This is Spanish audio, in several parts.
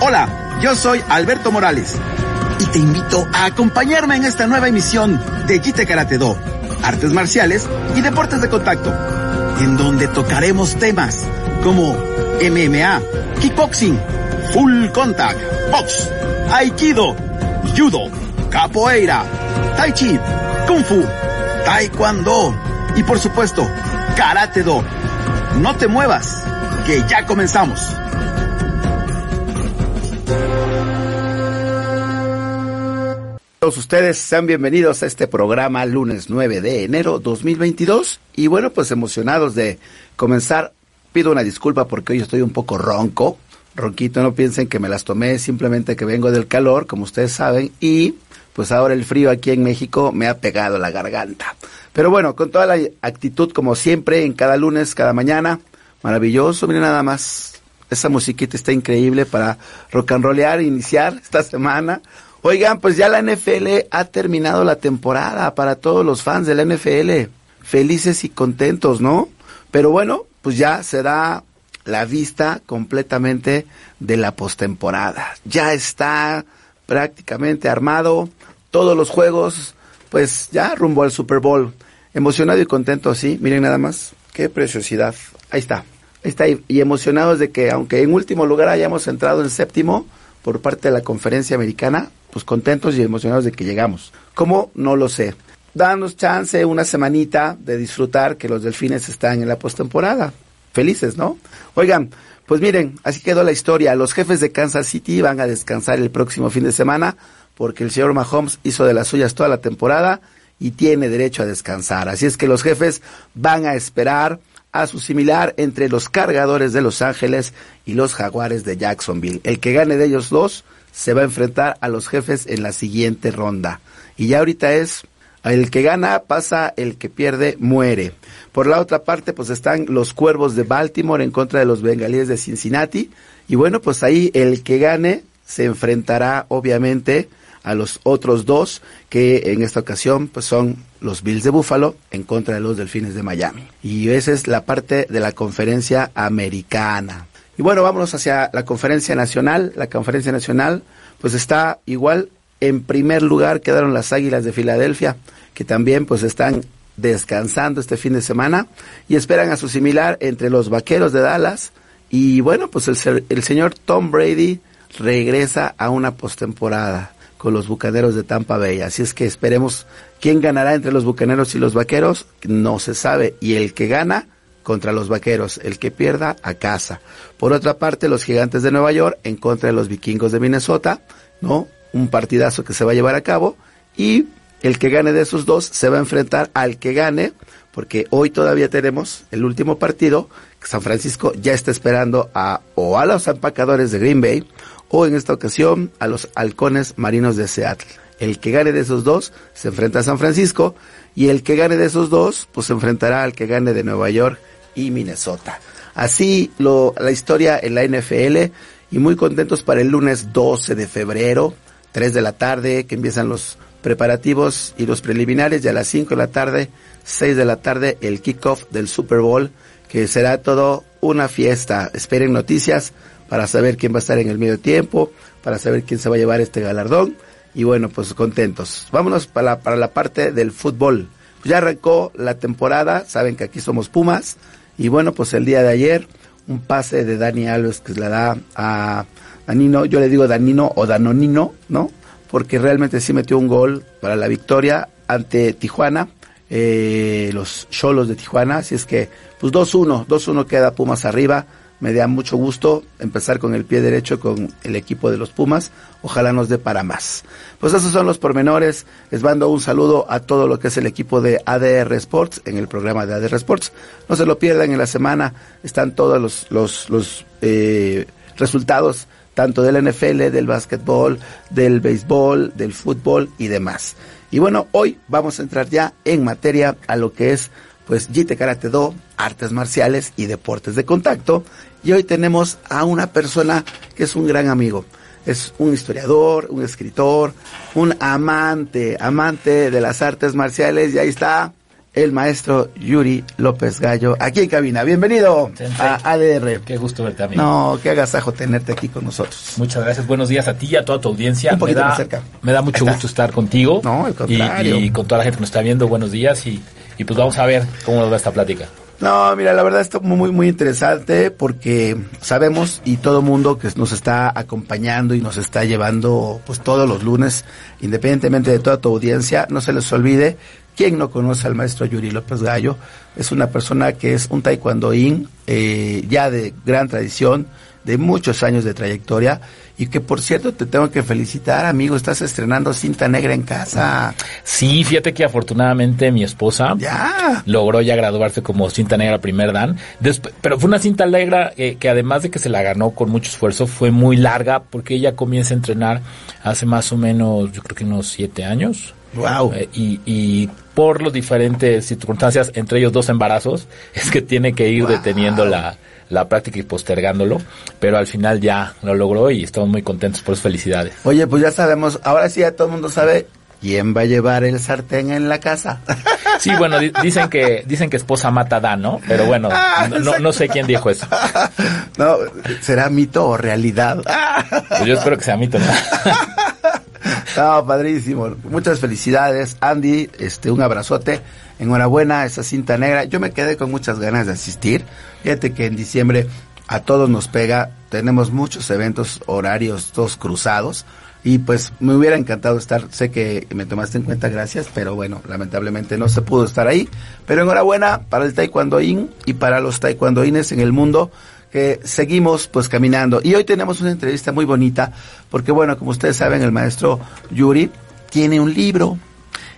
Hola, yo soy Alberto Morales y te invito a acompañarme en esta nueva emisión de Jite Karate Do, artes marciales y deportes de contacto, en donde tocaremos temas como MMA, kickboxing, full contact, box, aikido, judo, capoeira, tai chi, kung fu, taekwondo y por supuesto, karate do. No te muevas, que ya comenzamos. Todos ustedes sean bienvenidos a este programa lunes 9 de enero 2022 y bueno pues emocionados de comenzar. Pido una disculpa porque hoy estoy un poco ronco, ronquito, no piensen que me las tomé, simplemente que vengo del calor, como ustedes saben, y pues ahora el frío aquí en México me ha pegado la garganta. Pero bueno, con toda la actitud como siempre, en cada lunes, cada mañana, maravilloso, miren nada más, esa musiquita está increíble para rock and rollear, iniciar esta semana. Oigan, pues ya la NFL ha terminado la temporada para todos los fans de la NFL. Felices y contentos, ¿no? Pero bueno, pues ya se da la vista completamente de la postemporada. Ya está prácticamente armado todos los juegos, pues ya rumbo al Super Bowl. Emocionado y contento así, miren nada más, qué preciosidad. Ahí está, ahí está, y emocionados de que aunque en último lugar hayamos entrado en séptimo por parte de la conferencia americana, pues contentos y emocionados de que llegamos. ¿Cómo? No lo sé. Danos chance una semanita de disfrutar que los delfines están en la postemporada. Felices, ¿no? Oigan, pues miren, así quedó la historia. Los jefes de Kansas City van a descansar el próximo fin de semana porque el señor Mahomes hizo de las suyas toda la temporada y tiene derecho a descansar. Así es que los jefes van a esperar a su similar entre los cargadores de Los Ángeles y los jaguares de Jacksonville. El que gane de ellos dos se va a enfrentar a los jefes en la siguiente ronda. Y ya ahorita es el que gana pasa, el que pierde muere. Por la otra parte, pues están los Cuervos de Baltimore en contra de los Bengalíes de Cincinnati. Y bueno, pues ahí el que gane se enfrentará obviamente a los otros dos que en esta ocasión pues son los Bills de Buffalo en contra de los Delfines de Miami. Y esa es la parte de la conferencia americana. Y bueno, vámonos hacia la conferencia nacional. La conferencia nacional pues está igual en primer lugar quedaron las Águilas de Filadelfia, que también pues están descansando este fin de semana y esperan a su similar entre los Vaqueros de Dallas y bueno, pues el, el señor Tom Brady regresa a una postemporada con los Bucaneros de Tampa Bay. Así es que esperemos quién ganará entre los Bucaneros y los Vaqueros, no se sabe. Y el que gana contra los Vaqueros, el que pierda a casa. Por otra parte, los Gigantes de Nueva York en contra de los Vikingos de Minnesota, ¿no? Un partidazo que se va a llevar a cabo y el que gane de esos dos se va a enfrentar al que gane, porque hoy todavía tenemos el último partido, San Francisco ya está esperando a o a los empacadores de Green Bay o en esta ocasión a los halcones marinos de Seattle. El que gane de esos dos se enfrenta a San Francisco y el que gane de esos dos pues se enfrentará al que gane de Nueva York y Minnesota. Así lo, la historia en la NFL y muy contentos para el lunes 12 de febrero, 3 de la tarde que empiezan los preparativos y los preliminares y a las 5 de la tarde, 6 de la tarde el kickoff del Super Bowl que será todo una fiesta. Esperen noticias para saber quién va a estar en el medio tiempo, para saber quién se va a llevar este galardón. Y bueno, pues contentos. Vámonos para la, para la parte del fútbol. Ya arrancó la temporada, saben que aquí somos Pumas. Y bueno, pues el día de ayer, un pase de Dani Alves que le da a Danino, yo le digo Danino o Danonino, ¿no? Porque realmente sí metió un gol para la victoria ante Tijuana, eh, los Cholos de Tijuana. Así es que, pues 2-1, 2-1 queda Pumas arriba me da mucho gusto empezar con el pie derecho con el equipo de los Pumas. Ojalá nos dé para más. Pues esos son los pormenores. Les mando un saludo a todo lo que es el equipo de ADR Sports en el programa de ADR Sports. No se lo pierdan en la semana. Están todos los, los, los eh, resultados tanto del NFL, del básquetbol, del béisbol, del fútbol y demás. Y bueno, hoy vamos a entrar ya en materia a lo que es pues Jite Karate Do, artes marciales y deportes de contacto. Y hoy tenemos a una persona que es un gran amigo. Es un historiador, un escritor, un amante, amante de las artes marciales. Y ahí está el maestro Yuri López Gallo, aquí en cabina. Bienvenido a ADR. Qué gusto verte, amigo. No, qué agasajo tenerte aquí con nosotros. Muchas gracias. Buenos días a ti y a toda tu audiencia. Un poquito me da, más cerca. Me da mucho gusto estar contigo. No, al contrario. Y, y, con toda la gente que nos está viendo, buenos días. Y, y pues vamos a ver cómo nos va esta plática. No, mira, la verdad está muy, muy interesante porque sabemos y todo mundo que nos está acompañando y nos está llevando pues todos los lunes, independientemente de toda tu audiencia, no se les olvide ¿Quién no conoce al maestro Yuri López Gallo? Es una persona que es un taekwondoín eh, ya de gran tradición, de muchos años de trayectoria y que por cierto te tengo que felicitar, amigo, estás estrenando cinta negra en casa. Sí, fíjate que afortunadamente mi esposa ya logró ya graduarse como cinta negra primer dan, Después, pero fue una cinta negra eh, que además de que se la ganó con mucho esfuerzo, fue muy larga porque ella comienza a entrenar hace más o menos, yo creo que unos siete años. Wow. Eh, y, y por las diferentes circunstancias, entre ellos dos embarazos, es que tiene que ir wow. deteniendo la, la práctica y postergándolo, pero al final ya lo logró y estamos muy contentos por sus felicidades. Oye, pues ya sabemos, ahora sí ya todo el mundo sabe quién va a llevar el sartén en la casa. Sí, bueno, di dicen que dicen que esposa mata da, ¿no? Pero bueno, Ah, no, no, no, sé quién dijo eso. No, ¿será mito o realidad? Pues yo espero que sea mito, ¿no? No, padrísimo. Muchas felicidades, Andy. Este, un abrazote. Enhorabuena, esa cinta negra. Yo me quedé con muchas ganas de asistir. Fíjate que en diciembre a todos nos pega. Tenemos muchos eventos horarios, todos cruzados. Y pues me hubiera encantado estar. Sé que me tomaste en cuenta, gracias. Pero bueno, lamentablemente no se pudo estar ahí. Pero enhorabuena para el taekwondoín y para los taekwondoines en el mundo que seguimos pues caminando. Y hoy tenemos una entrevista muy bonita, porque bueno, como ustedes saben, el maestro Yuri tiene un libro,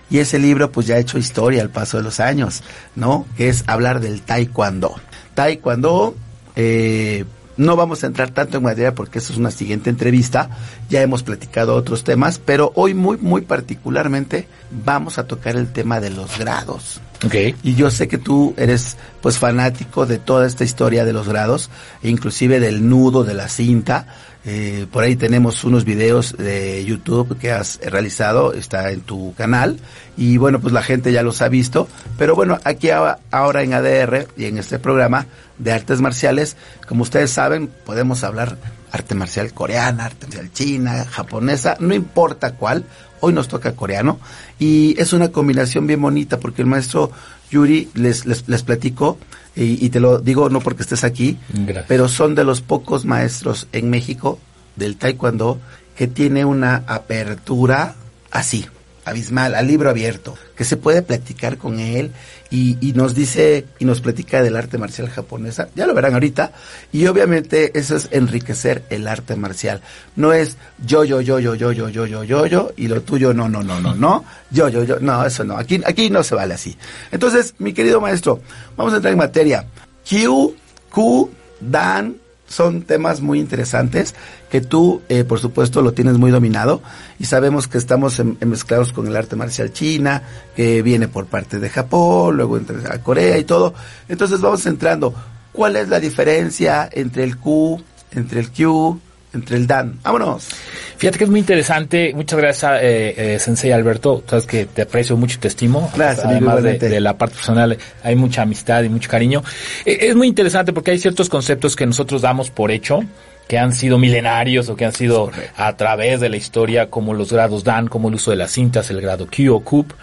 y ese libro pues ya ha hecho historia al paso de los años, ¿no? Que es hablar del taekwondo. Taekwondo, eh, no vamos a entrar tanto en materia porque eso es una siguiente entrevista, ya hemos platicado otros temas, pero hoy muy, muy particularmente vamos a tocar el tema de los grados. Okay. Y yo sé que tú eres pues fanático de toda esta historia de los grados, e inclusive del nudo de la cinta. Eh, por ahí tenemos unos videos de YouTube que has realizado, está en tu canal, y bueno, pues la gente ya los ha visto. Pero bueno, aquí ahora en ADR y en este programa de artes marciales, como ustedes saben, podemos hablar arte marcial coreana, arte marcial china, japonesa, no importa cuál, hoy nos toca coreano y es una combinación bien bonita porque el maestro Yuri les, les, les platico y, y, te lo digo no porque estés aquí, Gracias. pero son de los pocos maestros en México del taekwondo que tiene una apertura así, abismal, al libro abierto, que se puede platicar con él y, nos dice y nos platica del arte marcial japonesa, ya lo verán ahorita, y obviamente eso es enriquecer el arte marcial. No es yo, yo, yo, yo, yo, yo, yo, yo, yo, yo, y lo tuyo no, no, no, no, no, yo, yo, yo, no, eso no, aquí, aquí no se vale así. Entonces, mi querido maestro, vamos a entrar en materia. Q, Q, Dan, son temas muy interesantes que tú, eh, por supuesto, lo tienes muy dominado y sabemos que estamos en, en mezclados con el arte marcial china, que viene por parte de Japón, luego entre a Corea y todo. Entonces vamos entrando. ¿Cuál es la diferencia entre el Q, entre el Q, entre el Dan? Vámonos. Fíjate que es muy interesante. Muchas gracias, eh, eh, Sensei Alberto. Sabes que te aprecio mucho y te estimo. Gracias, Además de, de, la parte personal, hay mucha amistad y mucho cariño. Eh, es muy interesante porque hay ciertos conceptos que nosotros damos por hecho que han sido milenarios o que han sido a través de la historia, como los grados Dan, como el uso de las cintas, el grado Q o CUP.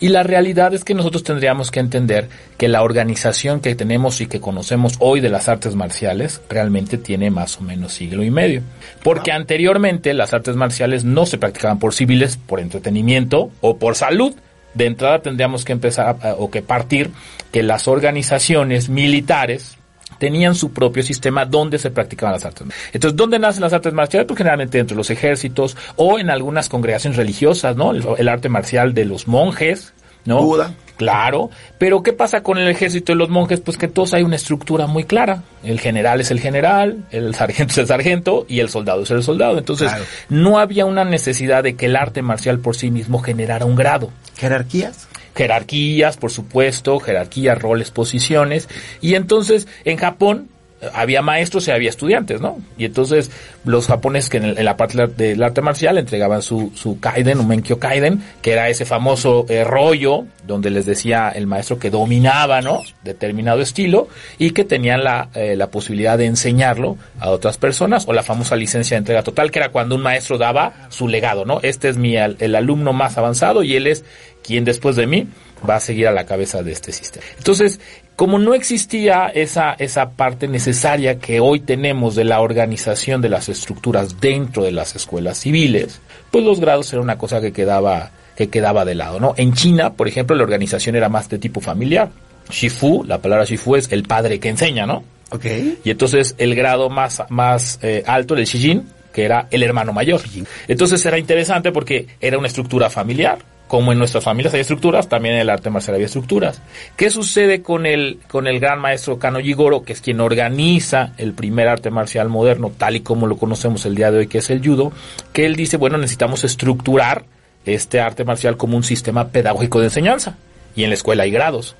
Y la realidad es que nosotros tendríamos que entender que la organización que tenemos y que conocemos hoy de las artes marciales realmente tiene más o menos siglo y medio. Porque anteriormente las artes marciales no se practicaban por civiles, por entretenimiento o por salud. De entrada tendríamos que empezar a, o que partir que las organizaciones militares tenían su propio sistema donde se practicaban las artes. Entonces, ¿dónde nacen las artes marciales? Pues generalmente dentro de los ejércitos o en algunas congregaciones religiosas, ¿no? El, arte marcial de los monjes, ¿no? Buda. Claro, pero ¿qué pasa con el ejército de los monjes? Pues que todos hay una estructura muy clara. El general es el general, el sargento es el sargento y el soldado es el soldado. Entonces, no había una necesidad de que el arte marcial por sí mismo generara un grado. ¿Jerarquías? Jerarquías, por supuesto, jerarquías, roles, posiciones. Y entonces en Japón eh, había maestros y había estudiantes, ¿no? Y entonces los japoneses que en, la parte del arte marcial entregaban su, su kaiden, un menkyo kaiden, que era ese famoso eh, rollo donde les decía el maestro que dominaba, ¿no? Determinado estilo y que tenían la, eh, la posibilidad de enseñarlo a otras personas o la famosa licencia de entrega total, que era cuando un maestro daba su legado, ¿no? Este es mi, el alumno más avanzado y él es quien después de mí va a seguir a la cabeza de este sistema. Entonces, como no existía esa, esa parte necesaria que hoy tenemos de la organización de las estructuras dentro de las escuelas civiles, pues los grados era una cosa que quedaba, que quedaba de lado, ¿no? En China, por ejemplo, la organización era más de tipo familiar. Shifu, la palabra Shifu es el padre que enseña, ¿no? Ok. Y entonces el grado más, más eh, alto, el Shijin, que era el hermano mayor. Entonces era interesante porque era una estructura familiar como en nuestras familias hay estructuras, también en el arte marcial había estructuras. ¿Qué sucede con el, con el gran maestro Kano Jigoro, que es quien organiza el primer arte marcial moderno, tal y como lo conocemos el día de hoy, que es el judo? Que él dice, bueno, necesitamos estructurar este arte marcial como un sistema pedagógico de enseñanza. Y en la escuela hay grados.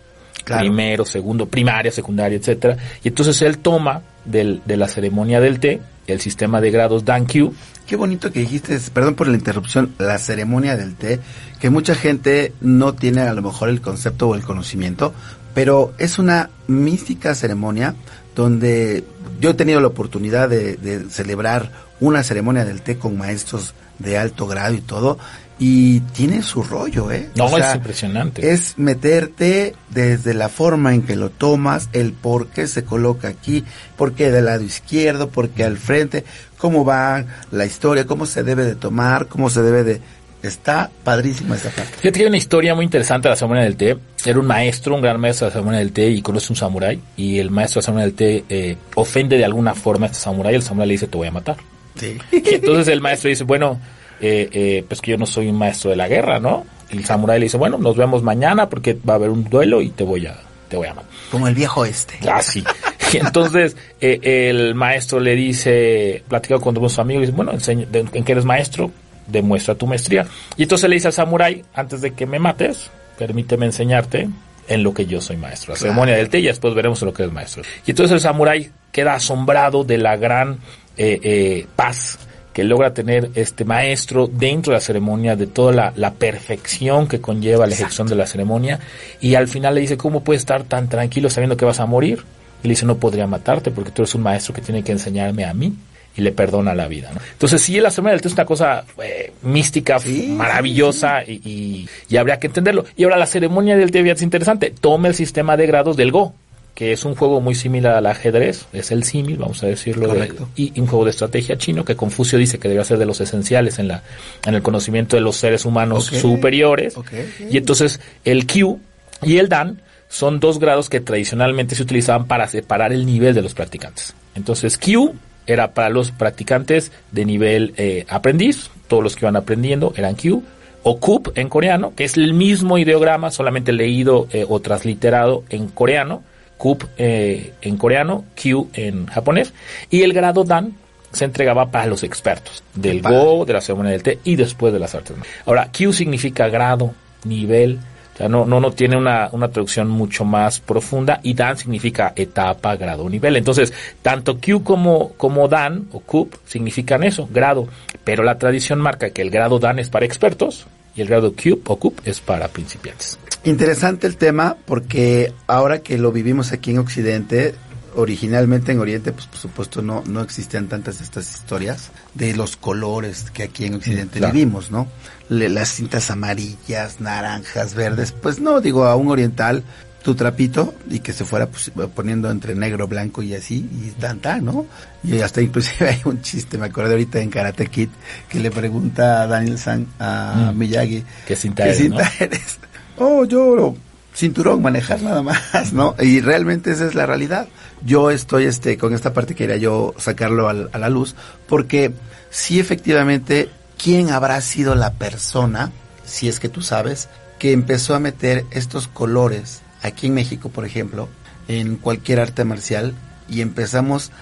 Primero, segundo, primaria, secundaria, etcétera. Y entonces él toma del, de la ceremonia del té, el sistema de grados Dan-Q, Qué bonito que dijiste, perdón por la interrupción, la ceremonia del té, que mucha gente no tiene a lo mejor el concepto o el conocimiento, pero es una mística ceremonia donde yo he tenido la oportunidad de celebrar una ceremonia del té con maestros de alto grado y todo, y tiene su rollo, ¿eh? No, es impresionante. Es meterte desde la forma en que lo tomas, el por qué se coloca aquí, por qué del lado izquierdo, por qué al frente, cómo va la historia, cómo se debe de tomar, cómo se debe de... Está padrísima esa parte. Fíjate que hay una historia muy interesante de la ceremonia del té. Era un maestro, un gran maestro de la ceremonia del té y conoce un samurái. Y el maestro de la ceremonia del té eh, ofende de alguna forma a este samurái. El samurái le dice, te voy a matar. Sí. Y entonces el maestro dice, bueno, eh, eh, pues que yo no soy un maestro de la guerra, ¿no? El samurái le dice, bueno, nos vemos mañana porque va a haber un duelo y te voy a, te voy a matar. Como el viejo este. Ah, sí. Y entonces eh, el maestro le dice, platicado con sus amigos, dice, bueno, enseña, de, en qué eres maestro, demuestra tu maestría. Y entonces le dice al samurái, antes de que me mates, permíteme enseñarte en lo que yo soy maestro. La ceremonia del té y después veremos en lo que eres maestro. Y entonces el samurái queda asombrado de la gran eh, eh, paz que logra tener este maestro dentro de la ceremonia, de toda la, la perfección que conlleva la ejecución de la ceremonia, y al final le dice, ¿cómo puedes estar tan tranquilo sabiendo que vas a morir? Y le dice, no podría matarte porque tú eres un maestro que tiene que enseñarme a mí y le perdona la vida. ¿no? Entonces sí, la ceremonia del té es una cosa eh, mística, Sí, maravillosa Y, y, y habría que entenderlo. Y ahora la ceremonia del té es interesante. Toma el sistema de grados del Go que es un juego muy similar al ajedrez, es el símil, vamos a decirlo, de, y, y un juego de estrategia chino que Confucio dice que debe ser de los esenciales en la en el conocimiento de los seres humanos superiores. Y entonces el Q y el Dan son dos grados que tradicionalmente se utilizaban para separar el nivel de los practicantes. Entonces Q era para los practicantes de nivel eh, aprendiz, todos los que iban aprendiendo eran Q, o Kup en coreano, que es el mismo ideograma, solamente leído eh, o transliterado en coreano, Kup eh, en coreano, Q en japonés, y el grado Dan se entregaba para los expertos del. Go, de la ceremonia del té y después de las artes. Ahora, Q significa grado, nivel, o sea, no, no, no tiene una, una traducción mucho más profunda y Dan significa etapa, grado, nivel. Entonces, tanto Q como, como Dan o Cup significan eso, grado. Pero la tradición marca que el grado Dan es para expertos y el grado Q o Cup es para principiantes. Interesante el tema porque ahora que lo vivimos aquí en Occidente, originalmente en Oriente, pues por supuesto no, no existían tantas estas historias de los colores que aquí en Occidente claro. vivimos, ¿no? Le- las cintas amarillas, naranjas, verdes, pues no, digo, a un oriental tu trapito y que se fuera pues, poniendo entre negro, blanco y así, y tan, tan, ¿no? Y hasta inclusive hay un chiste, me acordé ahorita en Karate Kid, que le pregunta a Daniel San, a Mm. Miyagi, ¿Qué cinta ¿qué eres, cinta no? eres? Oh, yo cinturón, manejar nada más, ¿no? Y realmente esa es la realidad. Yo estoy este con esta parte quería yo sacarlo a la luz porque sí efectivamente quién habrá sido la persona, si es que tú sabes, que empezó a meter estos colores aquí en México, por ejemplo, en cualquier arte marcial y empezamos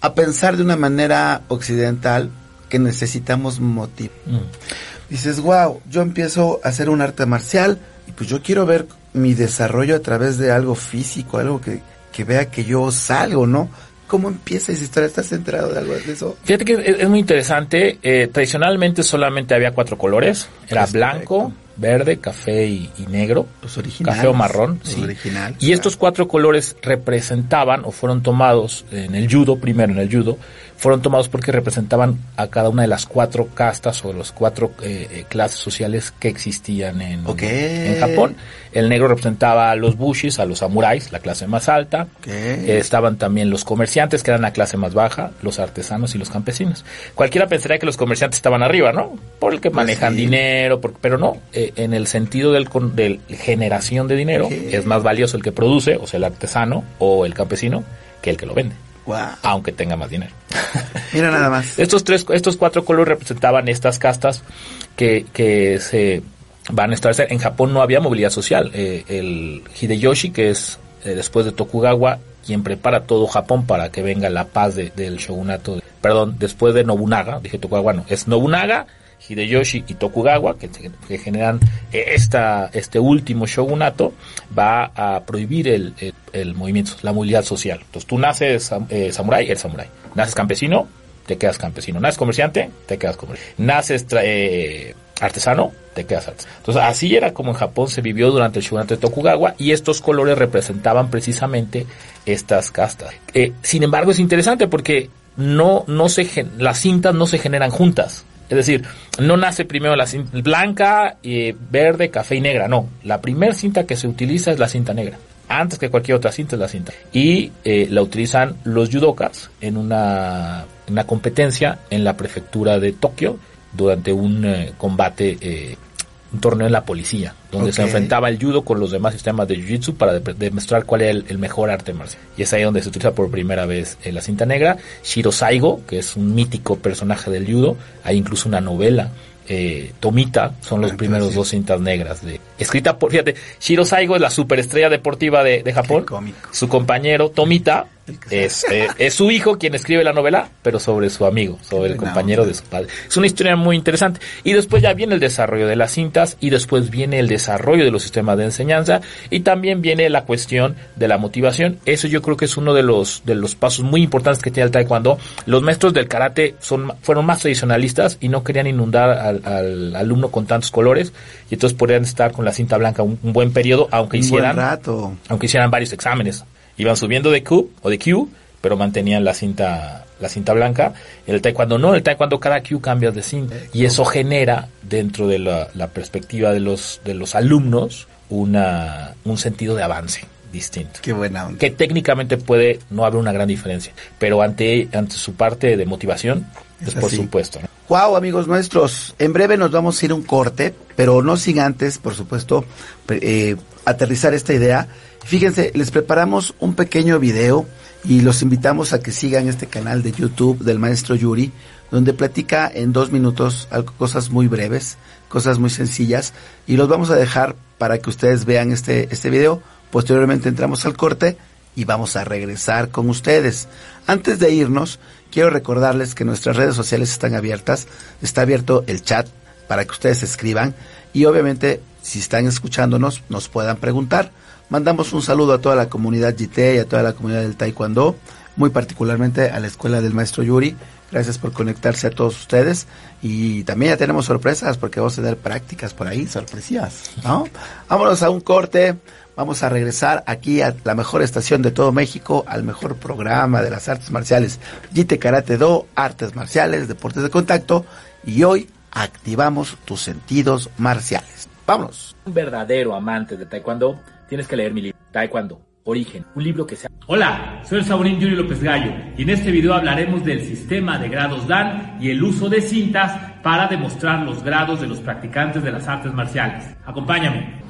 a pensar de una manera occidental que necesitamos motivo. Mm. Dices, wow, yo empiezo a hacer un arte marcial pues yo quiero ver mi desarrollo a través de algo físico, algo que, que vea que yo salgo, ¿no? ¿Cómo empieza esa historia? ¿Estás enterado de algo de eso? Fíjate que es, muy interesante. Eh, tradicionalmente solamente había cuatro colores. Era blanco, verde, café y, negro. Los originales. Café o marrón. Los originales. Y estos cuatro colores representaban o fueron tomados en el judo, primero en el judo, fueron tomados porque representaban a cada una de las cuatro castas o los cuatro eh, eh, clases sociales que existían en, en Japón. El negro representaba a los bushis, a los samuráis, la clase más alta. Eh, estaban también los comerciantes, que eran la clase más baja, los artesanos y los campesinos. Cualquiera pensaría que los comerciantes estaban arriba, ¿no? Por el que pues manejan dinero, pero no. en el sentido del, del generación de dinero, es más valioso el que produce, o sea, el artesano o el campesino, que el que lo vende. Aunque tenga más dinero. Mira nada más. estos tres, estos cuatro colores representaban estas castas que, que se van a establecer. En Japón no había movilidad social. Eh, el Hideyoshi, que es eh, después de Tokugawa, quien prepara todo Japón para que venga la paz del shogunato. Perdón, después de Nobunaga, dije Tokugawa no, es Nobunaga Hideyoshi y Tokugawa, que, generan eh, esta, este último shogunato, va a prohibir el, el, movimiento, la movilidad social. Entonces tú naces eh, samurái, eres samurái. Naces campesino, te quedas campesino. Naces comerciante, te quedas comerciante. Naces eh, artesano, te quedas artesano. Entonces así era como en Japón se vivió durante el shogunato de Tokugawa y estos colores representaban precisamente estas castas. sin embargo es interesante porque no, no se, las cintas no se generan juntas es decir, no nace primero la cinta blanca, verde, café y negra. No, la primera cinta que se utiliza es la cinta negra. Antes que cualquier otra cinta es la cinta. Y eh, la utilizan los judokas en una, una, competencia en la prefectura de Tokio durante un eh, combate eh, un torneo en la policía, donde se enfrentaba el judo con los demás sistemas de jiu-jitsu para demostrar cuál era el, mejor arte marcial. Y es ahí donde se utiliza por primera vez la cinta negra. Shiro Saigo, que es un mítico personaje del judo, hay incluso una novela eh, Tomita son los ah, primeros dos cintas negras de escrita por fíjate Shiro Saigo es la superestrella deportiva de, de Japón su compañero Tomita es, eh, es su hijo quien escribe la novela, pero sobre su amigo, sobre el compañero de su padre. Es una historia muy interesante. Y después ya viene el desarrollo de las cintas y después viene el desarrollo de los sistemas de enseñanza y también viene la cuestión de la motivación. Eso yo creo que es uno de los, de los pasos muy importantes que tiene el taekwondo. Los maestros del karate son, fueron más tradicionalistas y no querían inundar al, alumno con tantos colores y entonces podrían estar con la cinta blanca un, buen periodo, aunque hicieran, aunque hicieran varios exámenes iban subiendo de Q o de Q, pero mantenían la cinta la cinta blanca. En el taekwondo no, en el taekwondo cada Q cambia de cinta y eso genera dentro de la, perspectiva de los de los alumnos una un sentido de avance distinto. Qué buena onda. Que técnicamente puede no haber una gran diferencia, pero ante ante su parte de motivación es, por supuesto. Wow, amigos nuestros, en breve nos vamos a ir un corte, pero no sin antes, por supuesto, eh, aterrizar esta idea Fíjense, les preparamos un pequeño video y los invitamos a que sigan este canal de YouTube del maestro Yuri, donde platica en dos minutos cosas muy breves, cosas muy sencillas, y los vamos a dejar para que ustedes vean este, este video. Posteriormente entramos al corte y vamos a regresar con ustedes. Antes de irnos, quiero recordarles que nuestras redes sociales están abiertas, está abierto el chat para que ustedes escriban y obviamente si están escuchándonos nos puedan preguntar. Mandamos un saludo a toda la comunidad JT y a toda la comunidad del Taekwondo, muy particularmente a la escuela del maestro Yuri. Gracias por conectarse a todos ustedes. Y también ya tenemos sorpresas porque vamos a tener prácticas por ahí, sorpresías, ¿no? Vámonos a un corte. Vamos a regresar aquí a la mejor estación de todo México, al mejor programa de las artes marciales. JT Karate Do, artes marciales, deportes de contacto. Y hoy activamos tus sentidos marciales. Vámonos. Un verdadero amante de Taekwondo tienes que leer mi libro, Taekwondo, Origen, un libro que sea... Hola, soy el Saborín Yuri López Gallo y en este video hablaremos del sistema de grados Dan y el uso de cintas para demostrar los grados de los practicantes de las artes marciales. Acompáñame.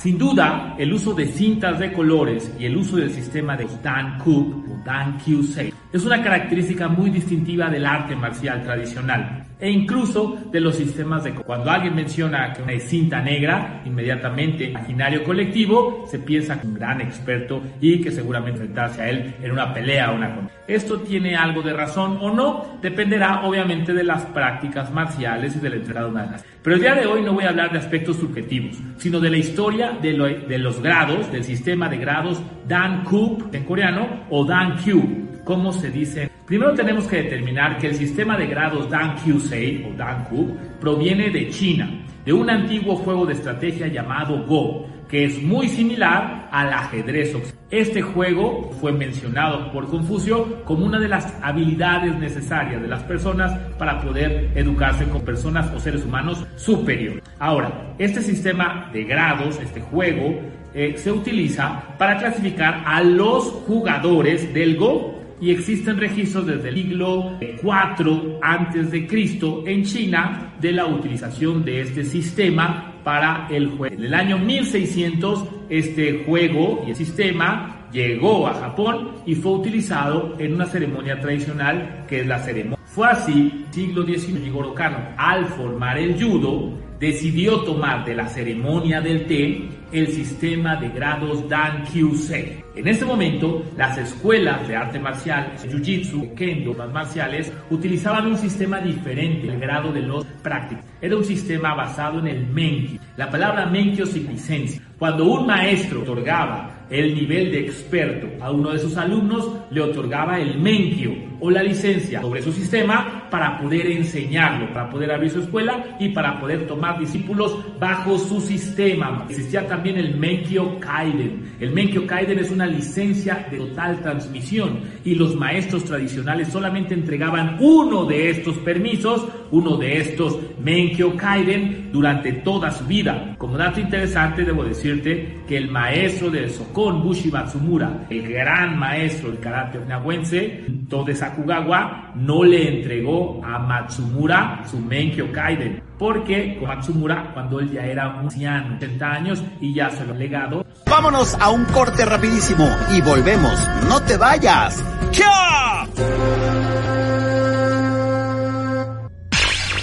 Sin duda, el uso de cintas de colores y el uso del sistema de Dan Cook o Dan Kyusei es una característica muy distintiva del arte marcial tradicional e incluso de los sistemas de... Cuando alguien menciona que una cinta negra, inmediatamente, imaginario colectivo, se piensa que un gran experto y que seguramente enfrentarse a él en una pelea o una... Esto tiene algo de razón o no, dependerá obviamente de las prácticas marciales y del entrenado humano. Pero el día de hoy no voy a hablar de aspectos subjetivos, sino de la historia de, los grados, del sistema de grados Dan Kup en coreano o Dan Kyu ¿Cómo se dice? Primero tenemos que determinar que el sistema de grados Dan Kyusei o Dan Ku proviene de China, de un antiguo juego de estrategia llamado Go, que es muy similar al ajedrez. Este juego fue mencionado por Confucio como una de las habilidades necesarias de las personas para poder educarse con personas o seres humanos superiores. Ahora, este sistema de grados, este juego, eh, se utiliza para clasificar a los jugadores del Go y existen registros desde el siglo IV antes de Cristo en China de la utilización de este sistema para el juego. En el año 1600 este juego y el sistema llegó a Japón y fue utilizado en una ceremonia tradicional que es la ceremonia. Fue así, siglo XIX, Jigoro Kano, al formar el judo, decidió tomar de la ceremonia del té el sistema de grados Dan Kyusei. En ese momento, las escuelas de arte marcial, Jiu-Jitsu, Kendo, más marciales, utilizaban un sistema diferente, el grado de los prácticos. Era un sistema basado en el Menkyo. La palabra Menkyo significa licencia. Cuando un maestro otorgaba el nivel de experto a uno de sus alumnos, le otorgaba el Menkyo o la licencia sobre su sistema para poder enseñarlo, para poder abrir su escuela y para poder tomar discípulos bajo su sistema. Existía también el Menkyo Kaiden. El Menkyo Kaiden es una licencia de total transmisión y los maestros tradicionales solamente entregaban uno de estos permisos, uno de estos Menkyo Kaiden durante toda su vida. Como dato interesante debo decirte que el maestro del Sokon Bushi Matsumura, el gran maestro del karate okinawense, Tode Sakugawa, no le entregó a Matsumura su Menkyo Kaiden porque con Matsumura cuando él ya era un anciano, 80 años y ya se lo ha legado. Vámonos a un corte rapidísimo y volvemos. No te vayas.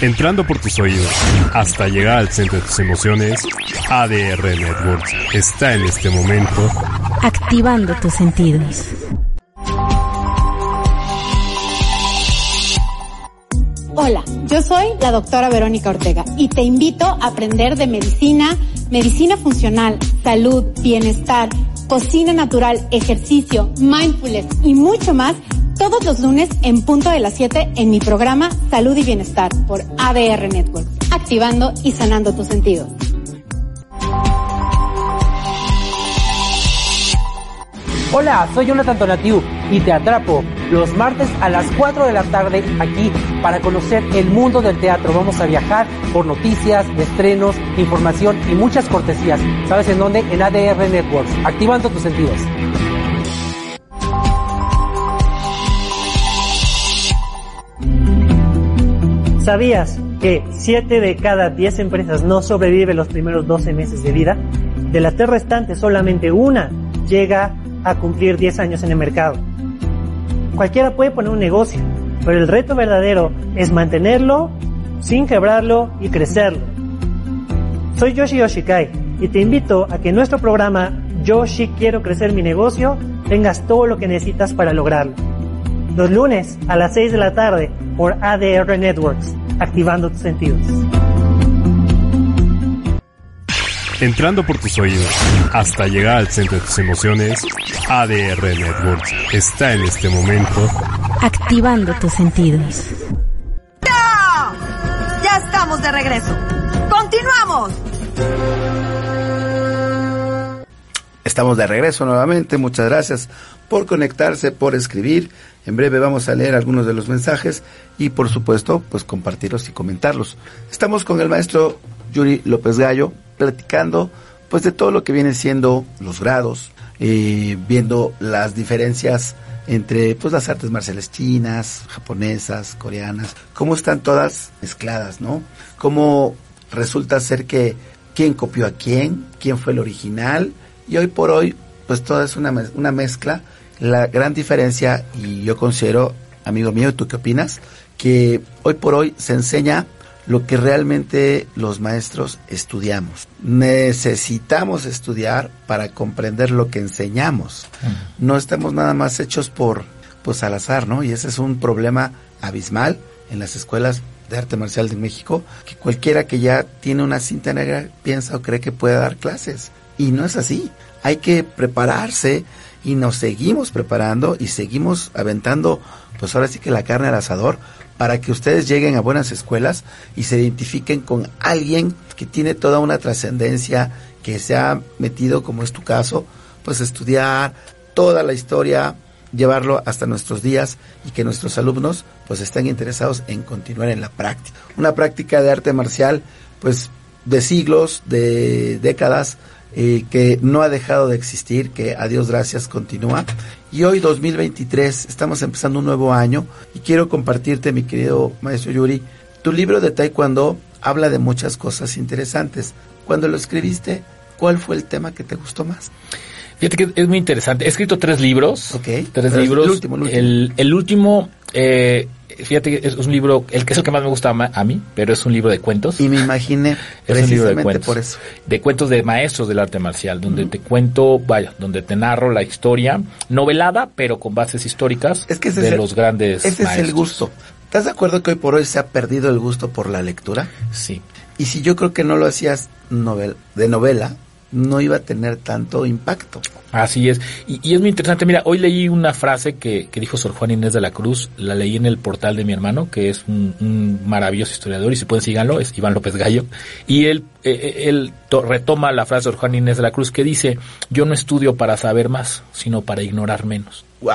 Entrando por tus oídos hasta llegar al centro de tus emociones, ADR Networks está en este momento activando tus sentidos. Hola, yo soy la doctora Verónica Ortega y te invito a aprender de medicina, medicina funcional, salud, bienestar, cocina natural, ejercicio, mindfulness y mucho más todos los lunes en punto de las 7 en mi programa Salud y Bienestar por ADR Network, activando y sanando tus sentidos. Hola, soy Jonathan Donatiu y te atrapo los martes a las 4 de la tarde aquí para conocer el mundo del teatro. Vamos a viajar por noticias, estrenos, información y muchas cortesías. ¿Sabes en dónde? En ADR Networks, activando tus sentidos. ¿Sabías que 7 de cada 10 empresas no sobreviven los primeros 12 meses de vida? De las tres restantes, solamente una llega a cumplir 10 años en el mercado. Cualquiera puede poner un negocio, pero el reto verdadero es mantenerlo sin quebrarlo y crecerlo. Soy Yoshi Yoshikai y te invito a que en nuestro programa Yoshi Quiero Crecer Mi Negocio tengas todo lo que necesitas para lograrlo. Los lunes a las 6 de la tarde por ADR Networks, activando tus sentidos. Entrando por tus oídos hasta llegar al centro de tus emociones, ADR Networks está en este momento activando tus sentidos. ¡Ya! Ya estamos de regreso. ¡Continuamos! Estamos de regreso nuevamente. Muchas gracias por conectarse, por escribir. En breve vamos a leer algunos de los mensajes y por supuesto, pues compartirlos y comentarlos. Estamos con el maestro Yuri López Gallo, platicando pues de todo lo que viene siendo los grados, eh, viendo las diferencias entre pues las artes marciales chinas, japonesas, coreanas, cómo están todas mezcladas, ¿no? Cómo resulta ser que quién copió a quién, quién fue el original, y hoy por hoy, pues todo es una, una mezcla. La gran diferencia, y yo considero, amigo mío, ¿tú qué opinas? Que hoy por hoy se enseña lo que realmente los maestros estudiamos. Necesitamos estudiar para comprender lo que enseñamos. No estamos nada más hechos por, pues al azar, ¿no? Y ese es un problema abismal en las escuelas de arte marcial de México, que cualquiera que ya tiene una cinta negra piensa o cree que puede dar clases. Y no es así. Hay que prepararse y nos seguimos preparando y seguimos aventando, pues ahora sí que la carne al asador para que ustedes lleguen a buenas escuelas y se identifiquen con alguien que tiene toda una trascendencia, que se ha metido, como es tu caso, pues estudiar toda la historia, llevarlo hasta nuestros días y que nuestros alumnos pues estén interesados en continuar en la práctica. Una práctica de arte marcial pues de siglos, de décadas, eh, que no ha dejado de existir, que a Dios gracias continúa. Y hoy 2023 estamos empezando un nuevo año y quiero compartirte, mi querido maestro Yuri, tu libro de Taekwondo habla de muchas cosas interesantes. Cuando lo escribiste, ¿cuál fue el tema que te gustó más? Fíjate que es muy interesante. He escrito tres libros. Ok. Tres libros. El último, el último. El, el último eh, fíjate que es un libro, el que es el que más me gusta a mí, pero es un libro de cuentos. Y me imaginé es un libro de precisamente cuentos. por eso. De cuentos de maestros del arte marcial, donde te cuento, vaya, donde te narro la historia, novelada, pero con bases históricas Es que ese de es el- los grandes Ese es el maestros. gusto. ¿Estás de acuerdo que hoy por hoy se ha perdido el gusto por la lectura? Sí. Y si yo creo que no lo hacías novel de novela, no iba a tener tanto impacto. Así es. Y, es muy interesante. Mira, hoy leí una frase que, que dijo Sor Juan Inés de la Cruz. La leí en el portal de mi hermano, que es un, maravilloso historiador. Y si pueden síganlo, es Iván López Gallo. Y él, eh, eh, él to- retoma la frase de Sor Juan Inés de la Cruz que dice, yo no estudio para saber más, sino para ignorar menos. ¡Wow!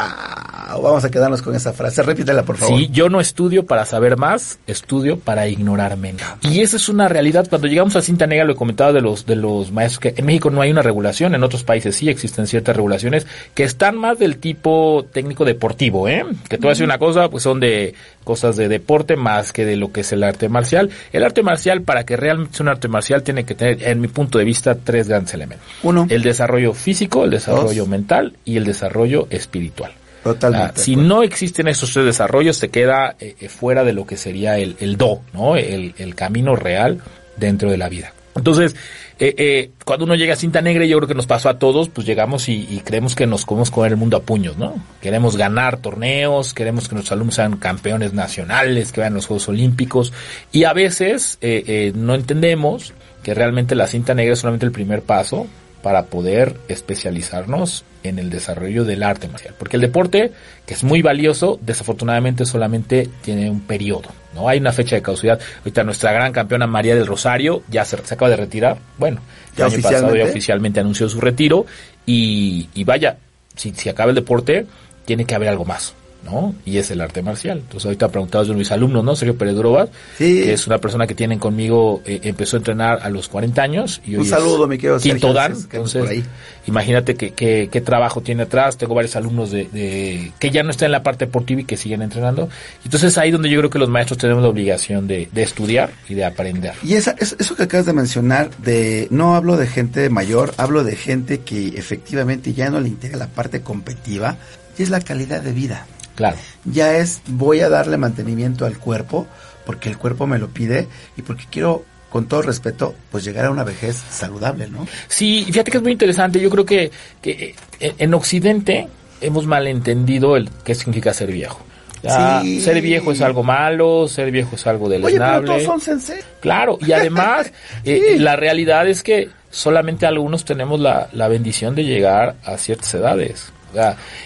Vamos a quedarnos con esa frase. Repítela, por favor. Sí, yo no estudio para saber más, estudio para ignorar menos. Y esa es una realidad. Cuando llegamos a cinta negra, lo he comentado de los, de los maestros, que en México no hay una regulación, en otros países sí existen ciertas regulaciones que están más del tipo técnico deportivo, ¿eh? Que a decir una cosa, pues son de cosas de deporte más que de lo que es el arte marcial. El arte marcial, para que realmente sea un arte marcial, tiene que tener, en mi punto de vista, tres grandes elementos. Uno. El desarrollo físico, el desarrollo Dos. mental y el desarrollo espiritual. Totalmente. Ah, si no existen esos tres desarrollos, se queda eh, eh, fuera de lo que sería el, el do, ¿no? El, el camino real dentro de la vida. Entonces, eh, eh, cuando uno llega a cinta negra, yo creo que nos pasó a todos, pues llegamos y, y creemos que nos comemos comer el mundo a puños, ¿no? Queremos ganar torneos, queremos que nuestros alumnos sean campeones nacionales, que vayan a los Juegos Olímpicos, y a veces eh, eh, no entendemos que realmente la cinta negra es solamente el primer paso para poder especializarnos en el desarrollo del arte marcial. Porque el deporte, que es muy valioso, desafortunadamente solamente tiene un periodo, ¿no? Hay una fecha de caducidad. Ahorita nuestra gran campeona María del Rosario ya se, se acaba de retirar. Bueno, ¿Ya el año pasado ya oficialmente? oficialmente anunció su retiro y, y vaya, si, si acaba el deporte, tiene que haber algo más. ¿No? Y es el arte marcial. Entonces ahorita preguntados de mis alumnos, ¿no? Sergio Pérez Drobas, Sí. que es una persona que tienen conmigo, eh, empezó a entrenar a los 40 años. Y Un hoy saludo, mi querido Quinto Dan. que Entonces, ahí. imagínate que, que- qué trabajo tiene atrás. Tengo varios alumnos de, de- que ya no están en la parte deportiva y que siguen entrenando. Entonces ahí donde yo creo que los maestros tenemos la obligación de, de estudiar y de aprender. Y esa, es- eso que acabas de mencionar, de no hablo de gente mayor, hablo de gente que efectivamente ya no le integra la parte competitiva, y es la calidad de vida. Claro. Ya es, voy a darle mantenimiento al cuerpo, porque el cuerpo me lo pide, y porque quiero, con todo respeto, pues llegar a una vejez saludable, ¿no? Sí, fíjate que es muy interesante. Yo creo que, que eh, en Occidente hemos malentendido el qué significa ser viejo. Ya, Sí. Ser viejo es algo malo, ser viejo es algo Oye, pero todos son sensei. Claro, y además eh, la realidad es que solamente algunos tenemos la, la bendición de llegar a ciertas edades.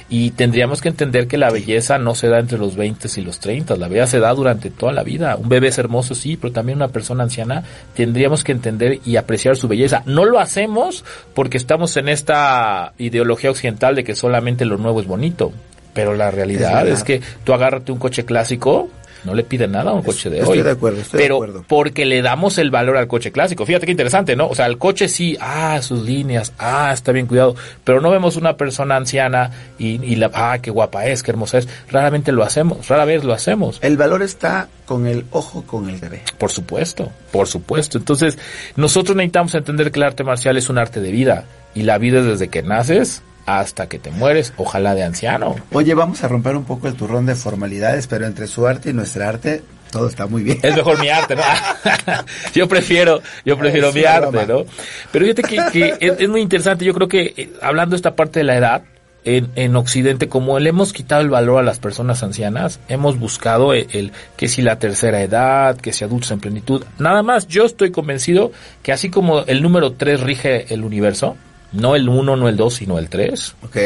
Y tendríamos que entender que la belleza no se da entre los 20 y los 30, la belleza se da durante toda la vida. Un bebé es hermoso, sí, pero también una persona anciana tendríamos que entender y apreciar su belleza. No lo hacemos porque estamos en esta ideología occidental de que solamente lo nuevo es bonito. Pero la realidad es, que tú agárrate un coche clásico no le piden nada a un coche de Estoy hoy. de acuerdo, estoy de pero acuerdo. porque le damos el valor al coche clásico. Fíjate qué interesante, ¿no? O sea, el coche sí, ah, sus líneas, ah, está bien cuidado, pero no vemos una persona anciana y, y la, ah, qué guapa es, qué hermosa es. Raramente lo hacemos, rara vez lo hacemos. El valor está con el ojo con el bebé. Por supuesto, por supuesto. Entonces, nosotros necesitamos entender que el arte marcial es un arte de vida y la vida es desde que naces hasta que te mueres, ojalá de anciano. Oye, vamos a romper un poco el turrón de formalidades, pero entre su arte y nuestra arte todo está muy bien. Es mejor mi arte, ¿no? yo prefiero, yo prefiero Es mi arte, broma. ¿no? Pero fíjate que, que es, es muy interesante. Yo creo que eh, hablando de esta parte de la edad, en, en Occidente, como le hemos quitado el valor a las personas ancianas, hemos buscado el, el que si la tercera edad, que si adultos en plenitud. Nada más, yo estoy convencido que así como el número 3 rige el universo, no el 1, no el 2, sino el 3. Ok.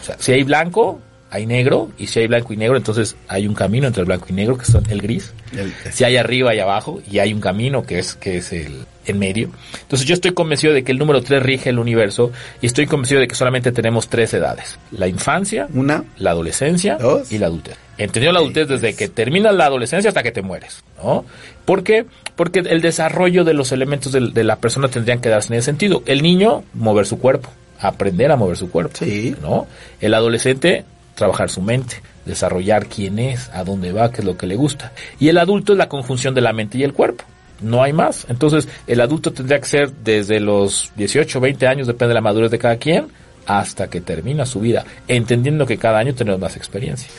O sea, si hay blanco, hay negro, y si hay blanco y negro, entonces hay un camino entre el blanco y negro, que son el gris. El- Si hay arriba y abajo, y hay un camino que es, que es el en medio. Entonces yo estoy convencido de que el número 3 rige el universo, y estoy convencido de que solamente tenemos tres edades. La infancia, Una, la adolescencia Dos. y la adultez. Entendido la adultez desde que termina la adolescencia hasta que te mueres, ¿no? ¿Por qué? Porque el desarrollo de los elementos de, la persona tendrían que darse en ese sentido. El niño, mover su cuerpo, aprender a mover su cuerpo, Sí. ¿no? El adolescente, trabajar su mente, desarrollar quién es, a dónde va, qué es lo que le gusta. Y el adulto es la conjunción de la mente y el cuerpo. No hay más. Entonces, el adulto tendría que ser desde los 18, 20 años, depende de la madurez de cada quien, hasta que termina su vida, entendiendo que cada año tenemos más experiencia.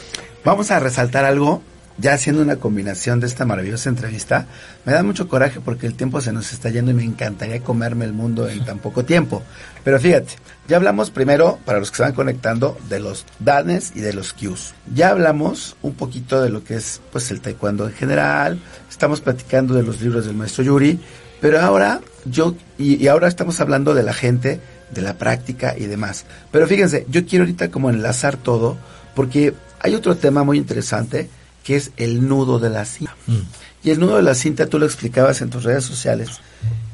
Vamos a resaltar algo, ya haciendo una combinación de esta maravillosa entrevista. Me da mucho coraje porque el tiempo se nos está yendo y me encantaría comerme el mundo en tan poco tiempo. Pero fíjate, ya hablamos primero, para los que se van conectando, de los danes y de los cues. Ya hablamos un poquito de lo que es pues el taekwondo en general, estamos platicando de los libros del maestro Yuri, pero ahora yo, y, y ahora estamos hablando de la gente, de la práctica y demás. Pero fíjense, yo quiero ahorita como enlazar todo, porque hay otro tema muy interesante que es el nudo de la cinta. Y el nudo de la cinta tú lo explicabas en tus redes sociales,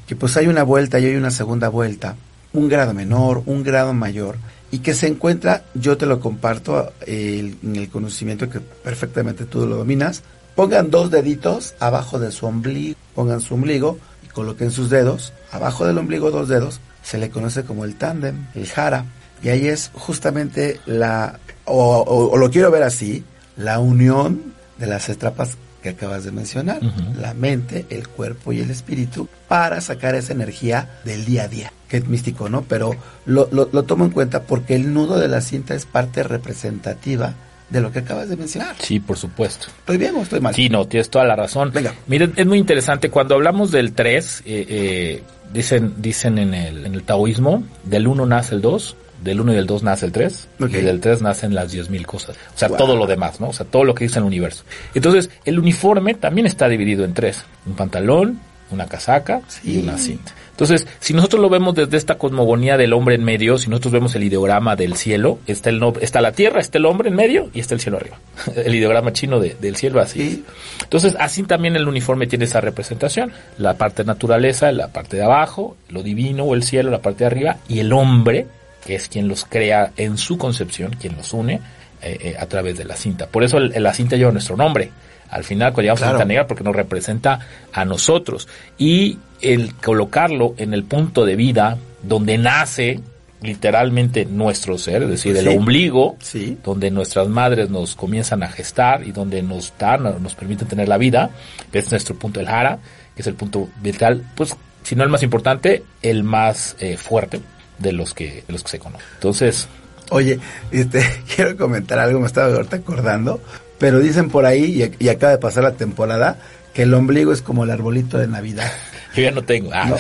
que pues hay una vuelta y hay una segunda vuelta, un grado menor, un grado mayor, y que se encuentra, yo te lo comparto eh, en el conocimiento que perfectamente tú lo dominas, pongan dos deditos abajo de su ombligo, pongan su ombligo y coloquen sus dedos, abajo del ombligo dos dedos, se le conoce como el tándem, el jara, y ahí es justamente la, o, o- o lo quiero ver así, la unión de las estrapas que acabas de mencionar, la mente, el cuerpo y el espíritu, para sacar esa energía del día a día. Que es místico, ¿no? Pero lo, lo, lo tomo en cuenta porque el nudo de la cinta es parte representativa de lo que acabas de mencionar. Sí, por supuesto. ¿Estoy bien o estoy mal? Sí, no, tienes toda la razón. Venga. Miren, es muy interesante. Cuando hablamos del 3, eh, eh, dicen, dicen en el, en el taoísmo, del 1 nace el 2, del 1 y del 2 nace el 3, Ok. y del 3 nacen las 10.000 cosas. O sea, Wow. todo lo demás, ¿no? O sea, todo lo que dice el universo. Entonces, el uniforme también está dividido en tres. Un pantalón, una casaca y una cinta. Entonces, si nosotros lo vemos desde esta cosmogonía del hombre en medio, si nosotros vemos el ideograma del cielo, está el no- está la tierra, está el hombre en medio y está el cielo arriba. El ideograma chino de- del cielo así. Sí. es. Entonces, así también el uniforme tiene esa representación. La parte de naturaleza, la parte de abajo, lo divino o el cielo, la parte de arriba, y el hombre, que es quien los crea en su concepción, quien los une eh, eh, a través de la cinta. Por eso el- la cinta lleva nuestro nombre. Al final, a Claro. cinta negra, porque nos representa a nosotros. Y el colocarlo en el punto de vida donde nace literalmente nuestro ser, es decir, el ombligo, Sí. donde nuestras madres nos comienzan a gestar y donde nos dan, nos permiten tener la vida, que es nuestro punto del jara, que es el punto vital, pues, si no el más importante, el más eh, fuerte de los que de los que se conocen. Entonces, Oye, este, quiero comentar algo, me estaba ahorita acordando, pero dicen por ahí, y, y acaba de pasar la temporada, que el ombligo es como el arbolito de Navidad. yo ya no tengo. ah,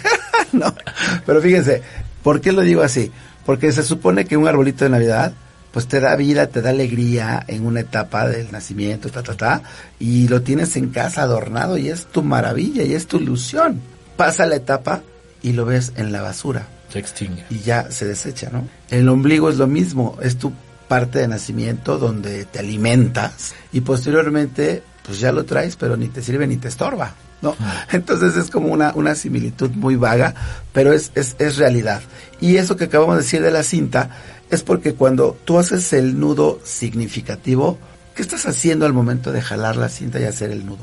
no, pero fíjense, ¿por qué lo digo así? Porque se supone que un arbolito de Navidad, pues te da vida, te da alegría en una etapa del nacimiento, ta, ta, ta, y lo tienes en casa adornado y es tu maravilla y es tu ilusión. Pasa la etapa y lo ves en la basura se extingue. y ya se desecha, ¿no? El ombligo es lo mismo, es tu parte de nacimiento donde te alimentas y posteriormente pues ya lo traes, pero ni te sirve ni te estorba, ¿no? Entonces es como una, una similitud muy vaga, pero es, es, es realidad. Y eso que acabamos de decir de la cinta es porque cuando tú haces el nudo significativo, ¿Qué estás haciendo al momento de jalar la cinta y hacer el nudo?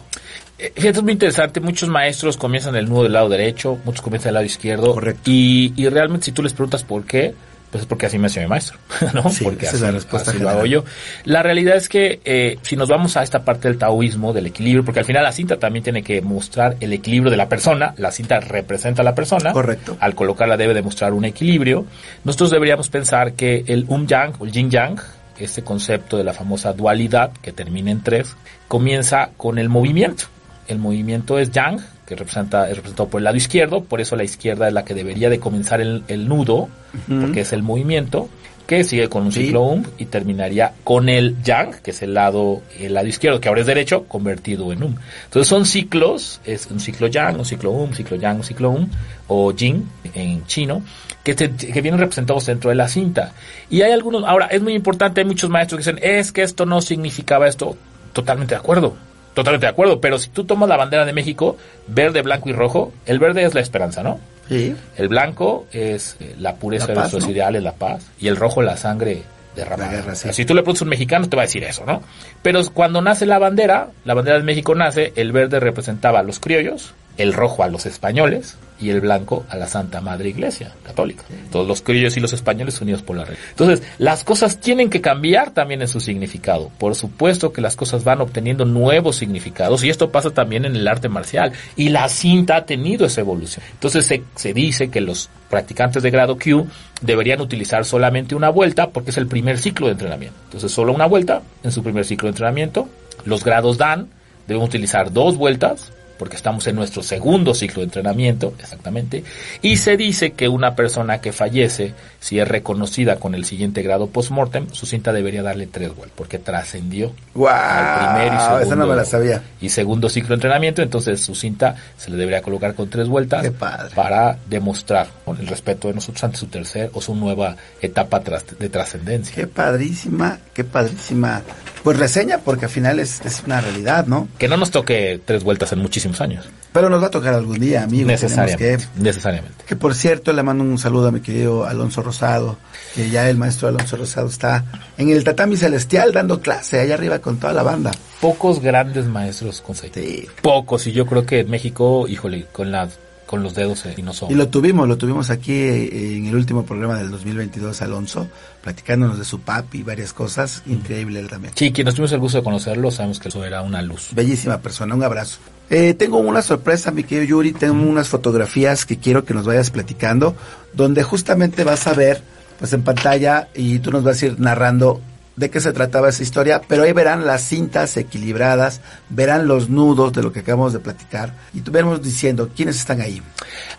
Eh, Fíjate, es muy interesante. Muchos maestros comienzan el nudo del lado derecho, muchos comienzan del lado izquierdo. Correcto. Y, y realmente, si tú les preguntas por qué, pues es porque así me hacía mi maestro, ¿no? Sí, porque esa es así, la respuesta así lo hago yo. La realidad es que eh, si nos vamos a esta parte del taoísmo, del equilibrio, porque al final la cinta también tiene que mostrar el equilibrio de la persona, la cinta representa a la persona. Correcto. Al colocarla debe demostrar un equilibrio. Nosotros deberíamos pensar que el um yang o el yin yang, este concepto de la famosa dualidad que termina en tres, comienza con el movimiento. El movimiento es yang, que representa, es representado por el lado izquierdo, por eso la izquierda es la que debería de comenzar el, el nudo, porque es el movimiento, que sigue con un ciclo um y terminaría con el yang, que es el lado, el lado izquierdo, que ahora es derecho, convertido en um. Entonces son ciclos, es un ciclo yang, un ciclo um, ciclo yang, un ciclo um, o yin en chino, que, se- que vienen representados dentro de la cinta. Y hay algunos, ahora es muy importante, hay muchos maestros que dicen, es que esto no significaba esto, totalmente de acuerdo. Totalmente de acuerdo, pero si tú tomas la bandera de México, verde, blanco y rojo, el verde es la esperanza, ¿no? Sí. El blanco es eh, la pureza La de nuestros ¿no? ideales, la paz. Y el rojo, la sangre derramada. La guerra, sí. Si tú le preguntas a un mexicano, te va a decir eso, ¿no? Pero cuando nace la bandera, la bandera de México nace, el verde representaba a los criollos, el rojo a los españoles y el blanco a la Santa Madre Iglesia Católica. Todos los criollos y los españoles unidos por la red. Entonces, las cosas tienen que cambiar también en su significado. Por supuesto que las cosas van obteniendo nuevos significados y esto pasa también en el arte marcial. Y la cinta ha tenido esa evolución. Entonces, se, se dice que los practicantes de grado Q deberían utilizar solamente una vuelta porque es el primer ciclo de entrenamiento. Entonces, solo una vuelta en su primer ciclo de entrenamiento. Los grados Dan deben utilizar dos vueltas porque estamos en nuestro segundo ciclo de entrenamiento, exactamente, y se dice que una persona que fallece, si es reconocida con el siguiente grado post-mortem, su cinta debería darle tres vueltas, porque trascendió ¡Guau! al primer y segundo, Esa no me la sabía. y segundo ciclo de entrenamiento, entonces su cinta se le debería colocar con tres vueltas Qué padre. para demostrar ¿no? el respeto de nosotros ante su tercer o su nueva etapa de trascendencia. Qué padrísima, qué padrísima. Pues reseña, porque al final es, es una realidad, ¿no? Que no nos toque tres vueltas en muchísimos años. Pero nos va a tocar algún día, amigo. Tenemos Necesariamente. que Necesariamente. Que por cierto, le mando un saludo a mi querido Alonso Rosado, que ya el maestro Alonso Rosado está en el tatami celestial dando clase allá arriba con toda la banda. Pocos grandes maestros con. Sí. Pocos, y yo creo que en México, híjole, con las con los dedos eh, y no. Y lo tuvimos, lo tuvimos aquí eh, en el último programa del 2022, Alonso, platicándonos de su papi y varias cosas. Increíble él también. Sí, quienes tuvimos el gusto de conocerlo, sabemos que eso era una luz. Bellísima persona, un abrazo. Eh, tengo una sorpresa, mi querido Yuri, tengo unas fotografías que quiero que nos vayas platicando, donde justamente vas a ver, pues en pantalla, y tú nos vas a ir narrando de qué se trataba esa historia, pero ahí verán las cintas equilibradas, verán los nudos de lo que acabamos de platicar, y veremos diciendo quiénes están ahí.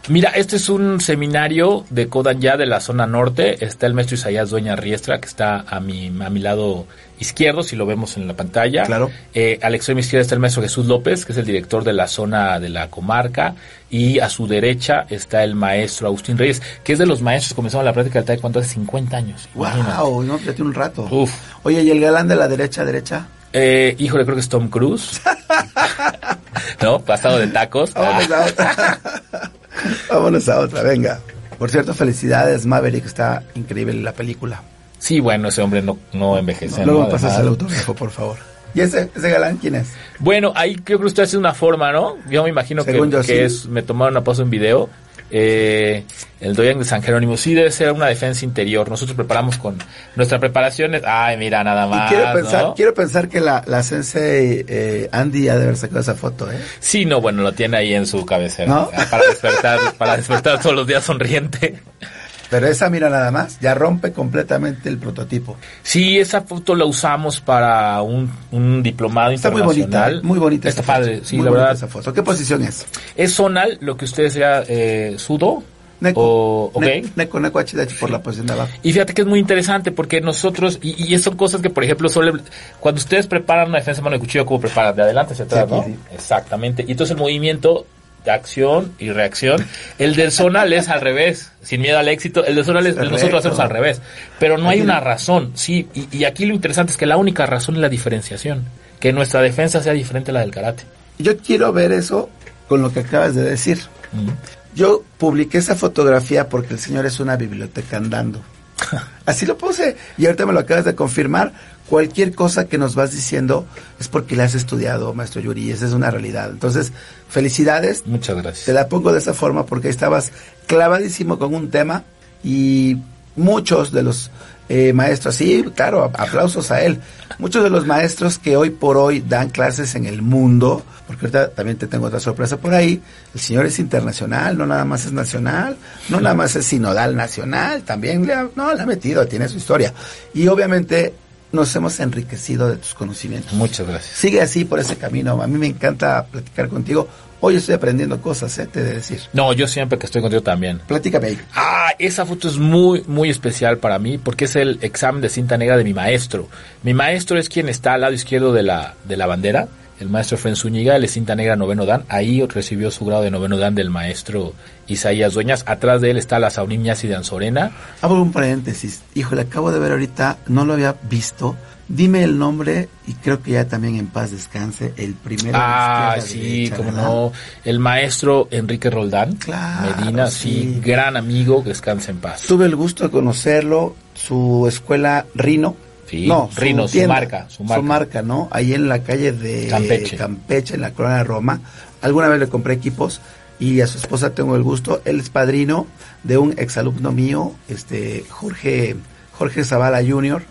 Mira, este es un seminario de Kodan ya de la zona norte. Está el maestro Isaías Dueña Riestra, que está a mi, a mi lado izquierdo, si lo vemos en la pantalla. Claro. Eh, a la extrema izquierda está el maestro Jesús López, que es el director de la zona de la comarca. Y a su derecha está el maestro Agustín Reyes, que es de los maestros que comenzaron la práctica del taekwondo hace 50 años. Imagínate. ¡Wow! No, ya tiene un rato. Uf. Oye, ¿y el galán de la derecha, derecha? Eh, híjole, creo que es Tom Cruise. ¿No? Pasado de tacos. Vámonos a otra. Vámonos a otra, venga. Por cierto, felicidades, Maverick, está increíble la película. Sí, bueno, ese hombre no, no envejece. Luego ¿no? pasas el autógrafo, por favor. ¿Y ese, ese galán quién es? Bueno, ahí creo que usted hace una forma, ¿no? Yo me imagino que, Según yo, que sí. es, me tomaron una pausa en video. Eh, el Doyan de San Jerónimo sí debe ser una defensa interior. Nosotros preparamos con nuestra preparación. Es, ay, mira, nada más. y quiero pensar, ¿no? quiero pensar que la, la sensei eh, Andy ha de haber sacado esa foto, ¿eh? Sí, no, bueno, lo tiene ahí en su cabecera. Para despertar, para despertar todos los días sonriente. Pero esa, mira nada más, ya rompe completamente el prototipo. Sí, esa foto la usamos para un, un diplomado Está muy bonita, muy bonita. Está padre, sí, muy la verdad. esa foto. ¿Qué posición es? Es zonal, lo que ustedes sea eh, sudo. Neko. O, ok. Ne- Neko, Neko, HDH por la posición de abajo. Y fíjate que es muy interesante porque nosotros, y, y son cosas que, por ejemplo, suele, cuando ustedes preparan una defensa de mano de cuchillo, ¿cómo preparan? De adelante hacia atrás, Sí, ¿no? aquí, sí. Exactamente. Y entonces el movimiento acción y reacción, el del zonal es al revés, sin miedo al éxito, el del zonal es, nosotros hacemos al revés. Pero no hay una razón, sí, y, y aquí lo interesante es que la única razón es la diferenciación, que nuestra defensa sea diferente a la del karate. Yo quiero ver eso con lo que acabas de decir. Yo publiqué esa fotografía porque el señor es una biblioteca andando. Así lo puse y ahorita me lo acabas de confirmar. Cualquier cosa que nos vas diciendo es porque la has estudiado, maestro Yuri, esa es una realidad. Entonces, felicidades. Muchas gracias. Te la pongo de esa forma porque estabas clavadísimo con un tema y muchos de los eh, maestros, sí, claro, aplausos a él. Muchos de los maestros que hoy por hoy dan clases en el mundo, porque ahorita también te tengo otra sorpresa por ahí, el señor es internacional, no nada más es nacional, no nada más es sinodal nacional, también le ha, no, le ha metido, tiene su historia. Y obviamente nos hemos enriquecido de tus conocimientos. Muchas gracias. Sigue así por ese camino. A mí me encanta platicar contigo. Hoy estoy aprendiendo cosas, ¿eh? te de decir. No, yo siempre que estoy contigo también. Platícame ahí. Ah, esa foto es muy, muy especial para mí porque es el examen de cinta negra de mi maestro. Mi maestro es quien está al lado izquierdo de la, de la bandera. El maestro Fren Zúñiga, es cinta negra noveno dan. Ahí recibió su grado de noveno dan del maestro Isaías Dueñas. Atrás de él está la Saurín y de Anzorena. Abro un paréntesis. Híjole, acabo de ver ahorita, no lo había visto. Dime el nombre y creo que ya también en paz descanse el primero. Ah, sí, como no. El maestro Enrique Roldán. Claro, Medina, sí. gran amigo, descanse en paz. Tuve el gusto de conocerlo, su escuela Rino. Sí, no, Rino, su, marca, su marca. Su marca, ¿no? Ahí en la calle de Campeche, Campeche en la colonia de Roma. Alguna vez le compré equipos y a su esposa tengo el gusto. Él es padrino de un exalumno mío, este Jorge Jorge Zavala Jr.,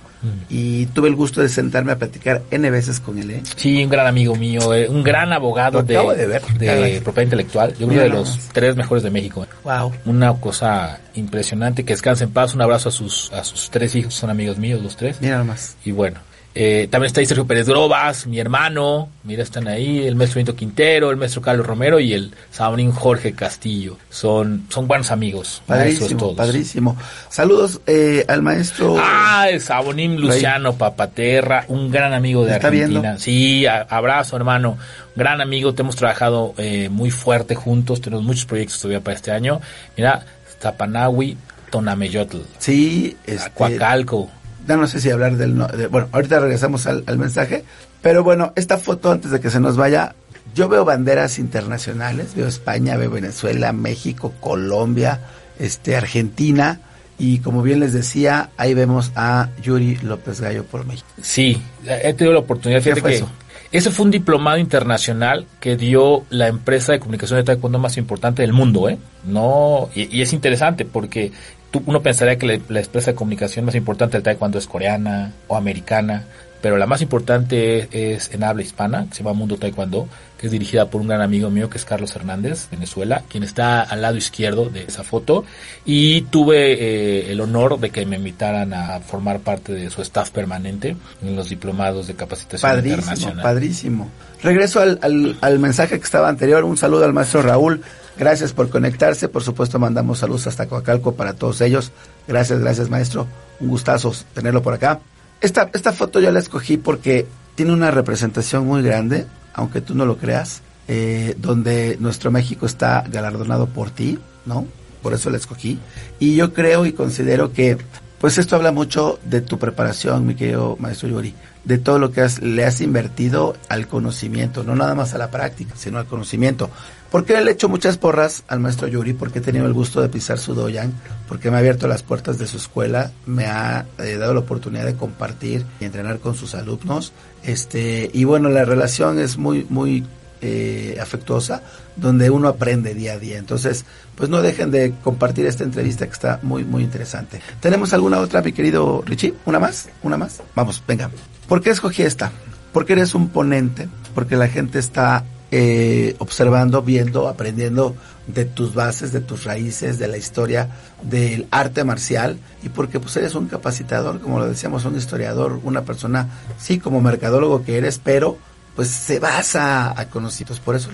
y tuve el gusto de sentarme a platicar N veces con él. ¿eh? Sí, un gran amigo mío, eh, un gran abogado de, de, ver. de propiedad intelectual. Yo creo de los tres mejores de México. Wow. Una cosa impresionante, que descanse en paz. Un abrazo a sus, a sus tres hijos, son amigos míos los tres. Mira más. Y bueno, eh, también está ahí Sergio Pérez Grobas, mi hermano, mira, están ahí, el maestro Benito Quintero, el maestro Carlos Romero y el Sabonín Jorge Castillo. Son, son buenos amigos. Padrísimo, todos. padrísimo. Saludos eh, al maestro. Ah, el Sabonín Luciano Papaterra, un gran amigo de ¿Está Argentina. viendo? Sí, a, abrazo hermano, gran amigo, te hemos trabajado eh, muy fuerte juntos, tenemos muchos proyectos todavía para este año. Mira, Tapanawi, Tonameyotl, Sí, este, Coacalco. Ya no sé si hablar del... no- de- bueno, ahorita regresamos al, al mensaje. Pero bueno, esta foto, antes de que se nos vaya, yo veo banderas internacionales. Veo España, veo Venezuela, México, Colombia, este, Argentina. Y como bien les decía, ahí vemos a Yuri López Gallo por México. Sí, he tenido la oportunidad. ¿Qué Fíjate fue que eso? ese fue un diplomado internacional que dio la empresa de comunicación de taekwondo más importante del mundo, ¿eh? No, y, y es interesante porque tú, uno pensaría que la, la empresa de comunicación más importante del taekwondo es coreana o americana, pero la más importante es, es en habla hispana, que se llama Mundo Taekwondo, que es dirigida por un gran amigo mío que es Carlos Hernández, Venezuela, quien está al lado izquierdo de esa foto. Y tuve eh, el honor de que me invitaran a formar parte de su staff permanente en los diplomados de capacitación Padrísimo, internacional. padrísimo. Regreso al, al, al mensaje que estaba anterior. Un saludo al maestro Raúl. Gracias por conectarse. Por supuesto, mandamos saludos hasta Coacalco para todos ellos. Gracias, gracias, maestro. Un gustazo tenerlo por acá. Esta, esta foto yo la escogí porque tiene una representación muy grande, aunque tú no lo creas, eh, donde nuestro México está galardonado por ti, ¿no? Por eso la escogí. Y yo creo y considero que, pues esto habla mucho de tu preparación, mi querido maestro Yuri, de todo lo que le has invertido al conocimiento, no nada más a la práctica, sino al conocimiento. Porque le he hecho muchas porras al maestro Yuri, porque he tenido el gusto de pisar su doyan, porque me ha abierto las puertas de su escuela, me ha eh, dado la oportunidad de compartir y entrenar con sus alumnos. Este, y bueno, la relación es muy, muy eh, afectuosa, donde uno aprende día a día. Entonces, pues no dejen de compartir esta entrevista que está muy, muy interesante. ¿Tenemos alguna otra, mi querido Richie? ¿Una más? ¿Una más? Vamos, venga. ¿Por qué escogí esta? Porque eres un ponente, porque la gente está eh, observando, viendo, aprendiendo de tus bases, de tus raíces, de la historia del arte marcial y porque pues eres un capacitador, como lo decíamos, un historiador, una persona, sí, como mercadólogo que eres, pero pues se basa a conocimientos. Por eso,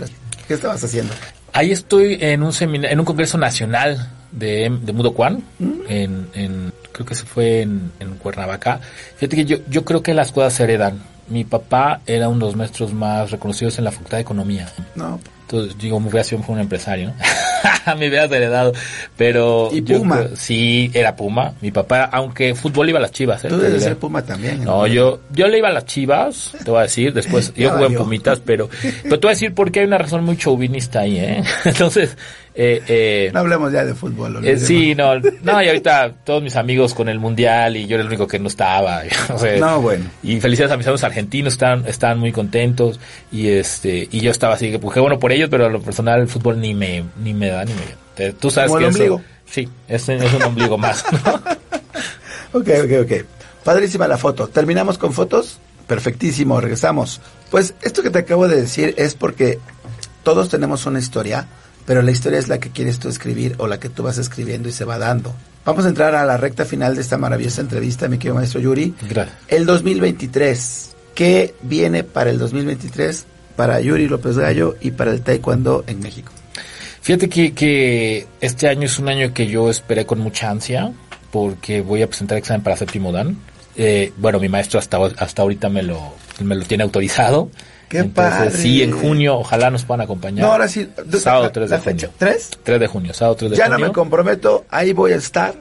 ¿qué estabas haciendo? Ahí estoy en un semina- en un congreso nacional de, de Mudo Kwan, en, en- creo que se fue en, en Cuernavaca. Fíjate que yo, yo creo que las cosas se heredan. Mi papá era uno de los maestros más reconocidos en la Facultad de Economía. No, Entonces, digo, mi hubiera sido un empresario, ¿no? me hubieras heredado. Pero. Y Puma. sí, era Puma. Mi papá, aunque fútbol iba a las chivas, ¿eh? tú debes ser Puma también. No, yo, yo le iba a las chivas, te voy a decir, después, yo jugué en. Pumitas, pero, pero te voy a decir porque hay una razón muy chauvinista ahí, ¿eh? Entonces, Eh, eh, no hablemos ya de fútbol. eh, sí, no, no, y ahorita todos mis amigos con el mundial y yo era el único que no estaba. No, bueno. Y felicidades a mis amigos argentinos, estaban, estaban muy contentos y este, y yo estaba así que, pues bueno por ellos, pero a lo personal el fútbol ni me, ni me da ni me. Tú sabes Como que el eso- ombligo. sí, es, es un ombligo más. ¿no? Ok, ok, ok. Padrísima la foto. ¿Terminamos con fotos? Perfectísimo, regresamos. Pues esto que te acabo de decir es porque todos tenemos una historia, pero la historia es la que quieres tú escribir o la que tú vas escribiendo y se va dando. Vamos a entrar a la recta final de esta maravillosa entrevista, mi querido maestro Yuri. Gracias. El 2023. ¿Qué viene para el 2023 para Yuri López Gallo y para el Taekwondo en México? Fíjate que, que este año es un año que yo esperé con mucha ansia porque voy a presentar examen para séptimo dan. Eh, bueno, mi maestro hasta, hasta ahorita me lo, me lo tiene autorizado. ¡Qué Entonces, padre! Sí, en junio, ojalá nos puedan acompañar. No, ahora sí. Sábado la- 3 la de junio. fecha, ¿tres? 3 de junio, sábado 3 de Ya junio. no me comprometo, ahí voy a estar.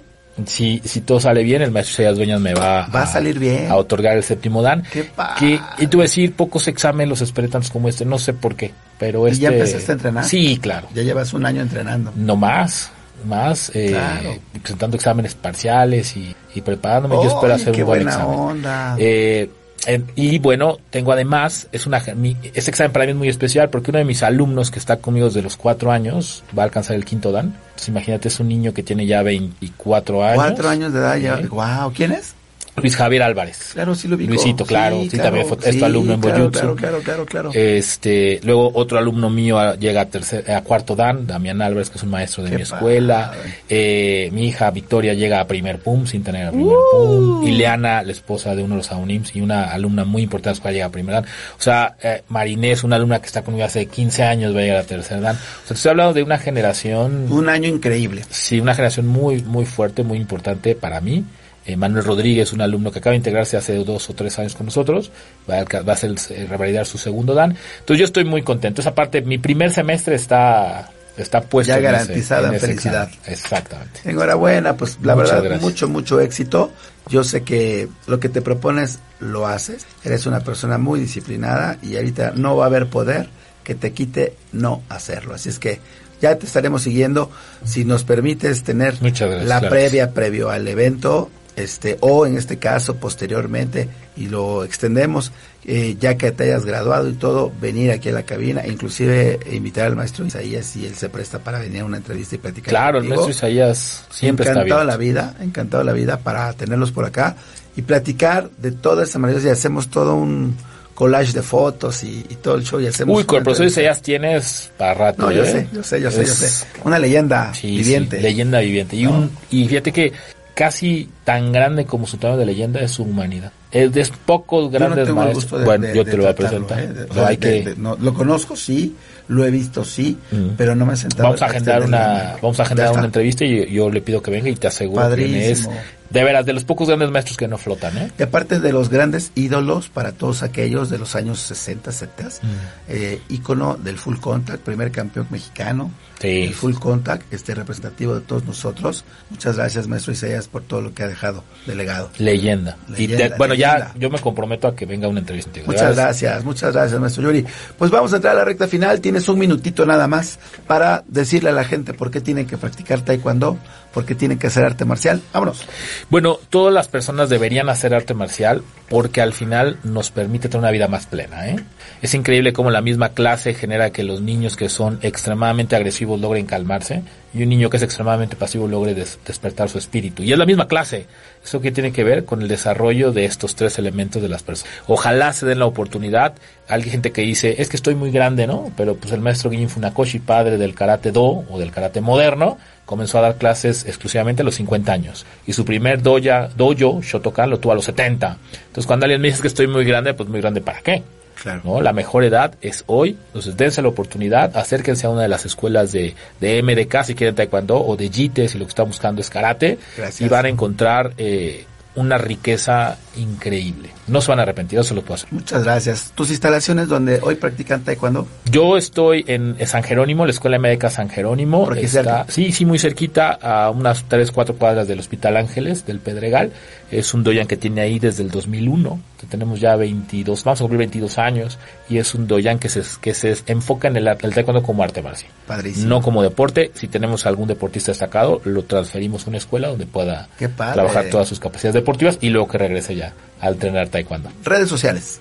si, si todo sale bien, el maestro Sayas Dueñas me va, Va a salir bien. a otorgar el séptimo dan. ¡Qué padre! Que, y a decir, pocos exámenes los esperé tantos como este, no sé por qué, pero ¿Y este... ya empezaste a entrenar? Sí, claro. Ya llevas un año entrenando. No más, más, eh, Claro. presentando exámenes parciales y, y preparándome. Yo espero ¡Ay, hacer qué un buen buena examen. onda! Eh, en- y bueno, tengo además, es una, mi, ese examen para mí es muy especial porque uno de mis alumnos que está conmigo desde los cuatro años va a alcanzar el quinto dan. Entonces imagínate, es un niño que tiene ya 24 años. Cuatro años de edad ya. Wow, ¿quién es? Luis Javier Álvarez. Claro, sí lo vi. Luisito, claro, sí, también fue- es tu alumno en claro, Boyutsu. Claro, claro, claro, claro. Este, luego otro alumno mío a- llega a tercer, a cuarto dan, Damián Álvarez, que es un maestro de Qué mi escuela. Eh, mi hija Victoria llega a primer PUM sin tener el primer Uh. PUM. Ileana, la esposa de uno de los AUNIMS y una alumna muy importante de la escuela llega a primer dan. O sea, eh, Marinés, una alumna que está conmigo hace 15 años, va a llegar a tercer dan. O sea, te estoy hablando de una generación Un año increíble. Sí, una generación muy, muy fuerte, muy importante para mí. Eh, Manuel Rodríguez, un alumno que acaba de integrarse hace dos o tres años con nosotros, va a, va a hacer, eh, revalidar su segundo Dan. Entonces yo estoy muy contento. Esa parte, mi primer semestre está, está puesto Ya en ese- garantizada en ese felicidad. examen. Exactamente. Enhorabuena, pues la Muchas verdad, gracias. mucho, mucho éxito. Yo sé que lo que te propones lo haces. Eres una persona muy disciplinada y ahorita no va a haber poder que te quite no hacerlo. Así es que ya te estaremos siguiendo. Si nos permites tener Muchas gracias, la claro. previa previo al evento, este, o en este caso posteriormente, y lo extendemos, eh, ya que te hayas graduado y todo, venir aquí a la cabina, inclusive invitar al maestro Isaías si él se presta para venir a una entrevista y platicar. Claro, el maestro Isaías siempre está encantado bien. la vida, encantado la vida para tenerlos por acá y platicar de toda esta maravillosa y hacemos todo un collage de fotos y, y todo el show y hacemos Uy, con el profesor. Isaías tienes para rato. No, yo ¿eh? sé, yo sé, yo sé, yo sé. Una leyenda Sí, viviente. sí, leyenda viviente. Y, un, y fíjate que casi tan grande como su tamaño de leyenda es su humanidad. Es de pocos Yo no grandes maestros. de- bueno, de- yo te lo voy a presentar. ¿eh? Hay que, no, lo conozco, sí, lo he visto, sí, pero no me he sentado. vamos a agendar una, vamos a agendar una entrevista y yo le pido que venga y te aseguro que es Padrísimo. de veras de los pocos grandes maestros que no flotan, ¿eh? Y aparte de los grandes ídolos para todos aquellos de los años 60, 70, Mm. eh, ícono del full contact, primer campeón mexicano, Sí. el full contact, este representativo de todos nosotros. Muchas gracias, maestro Isaías, por todo lo que ha dejado de legado. Leyenda. y Leyenda, te- bueno, leyenda. ya yo me comprometo a que venga una entrevista. De Muchas gracias, muchas gracias, maestro Yuri. Pues vamos a entrar a la recta final. Tienes un minutito nada más para decirle a la gente por qué tienen que practicar taekwondo, por qué tienen que hacer arte marcial. Vámonos. Bueno, todas las personas deberían hacer arte marcial porque al final nos permite tener una vida más plena. ¿eh? Es increíble cómo la misma clase genera que los niños que son extremadamente agresivos logren calmarse y un niño que es extremadamente pasivo logre des- despertar su espíritu. Y es la misma clase. Eso que tiene que ver con el desarrollo de estos tres elementos de las personas. Ojalá se den la oportunidad. Hay gente que dice, es que estoy muy grande, ¿no? Pero pues el maestro Guillín Funakoshi, padre del karate do o del karate moderno, comenzó a dar clases exclusivamente a los 50 años. Y su primer doya, dojo, Shotokan, lo tuvo a los 70. Entonces cuando alguien me dice que estoy muy grande, pues muy grande ¿para qué? Claro. ¿no? La mejor edad es hoy, entonces dense la oportunidad, acérquense a una de las escuelas de, de MDK si quieren taekwondo o de JITE si lo que están buscando es karate Gracias. y van a encontrar eh, una riqueza increíble. No se van a arrepentir, eso lo puedo hacer. Muchas gracias. ¿Tus instalaciones donde hoy practican taekwondo? Yo estoy en San Jerónimo, la Escuela Médica San Jerónimo. ¿Por aquí está, cerca? sí, sí, muy cerquita, a unas 3, 4 cuadras del Hospital Ángeles, del Pedregal. Es un doyan que tiene ahí desde el 2001, que tenemos ya 22, vamos a cumplir 22 años, y es un doyan que se, que se enfoca en el, el taekwondo como arte marcial. Padrísimo. No como deporte. Si tenemos algún deportista destacado, lo transferimos a una escuela donde pueda trabajar todas sus capacidades deportivas y luego que regrese ya al entrenar taekwondo. Redes sociales.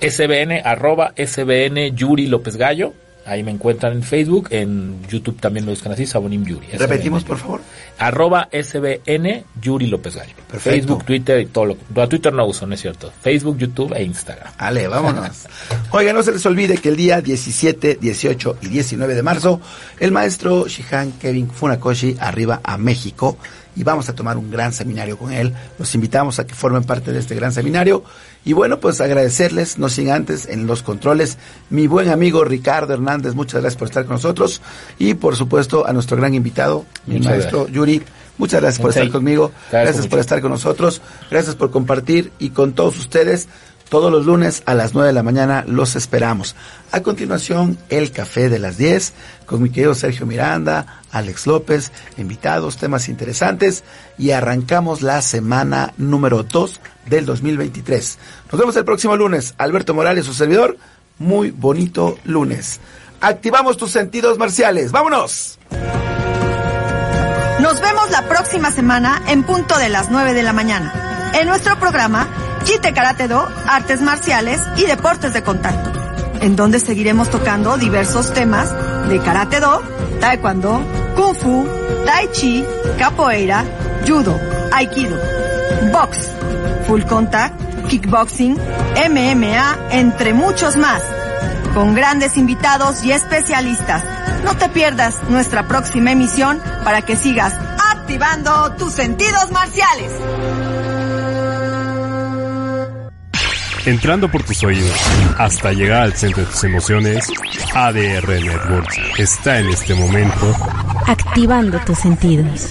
SBN, arroba SBN Yuri López Gallo. Ahí me encuentran en Facebook, en YouTube también me buscan así, Sabonim Yuri. SBN. Repetimos, por favor. Arroba SBN Yuri López Gallo. Perfecto. Facebook, Twitter y todo lo no, Twitter no uso, no es cierto. Facebook, YouTube e Instagram. Ale, vámonos. Oiga, no se les olvide que el día 17, 18 y 19 de marzo, el maestro Shihan Kevin Funakoshi arriba a México y vamos a tomar un gran seminario con él. Los invitamos a que formen parte de este gran seminario. Y bueno, pues agradecerles, no sin antes, en los controles, mi buen amigo Ricardo Hernández, muchas gracias por estar con nosotros. Y por supuesto a nuestro gran invitado, mi maestro gracias. Yuri. Muchas gracias por estar conmigo, gracias por estar con nosotros, gracias por compartir y con todos ustedes todos los lunes a las 9 de la mañana los esperamos. A continuación, el café de las 10 con mi querido Sergio Miranda, Alex López, invitados, temas interesantes y arrancamos la semana número 2 del 2023. Nos vemos el próximo lunes. Alberto Morales, su servidor. Muy bonito lunes. Activamos tus sentidos marciales. ¡Vámonos! Nos vemos la próxima semana en punto de las 9 de la mañana. En nuestro programa Kite Karate Do, Artes Marciales y Deportes de Contacto, en donde seguiremos tocando diversos temas de Karate Do, Taekwondo, Kung Fu, Tai Chi, Capoeira, Judo, Aikido, Box, Full Contact, Kickboxing, MMA, entre muchos más con grandes invitados y especialistas. No te pierdas nuestra próxima emisión para que sigas activando tus sentidos marciales. Entrando por tus oídos hasta llegar al centro de tus emociones, ADR Networks está en este momento Activando tus sentidos.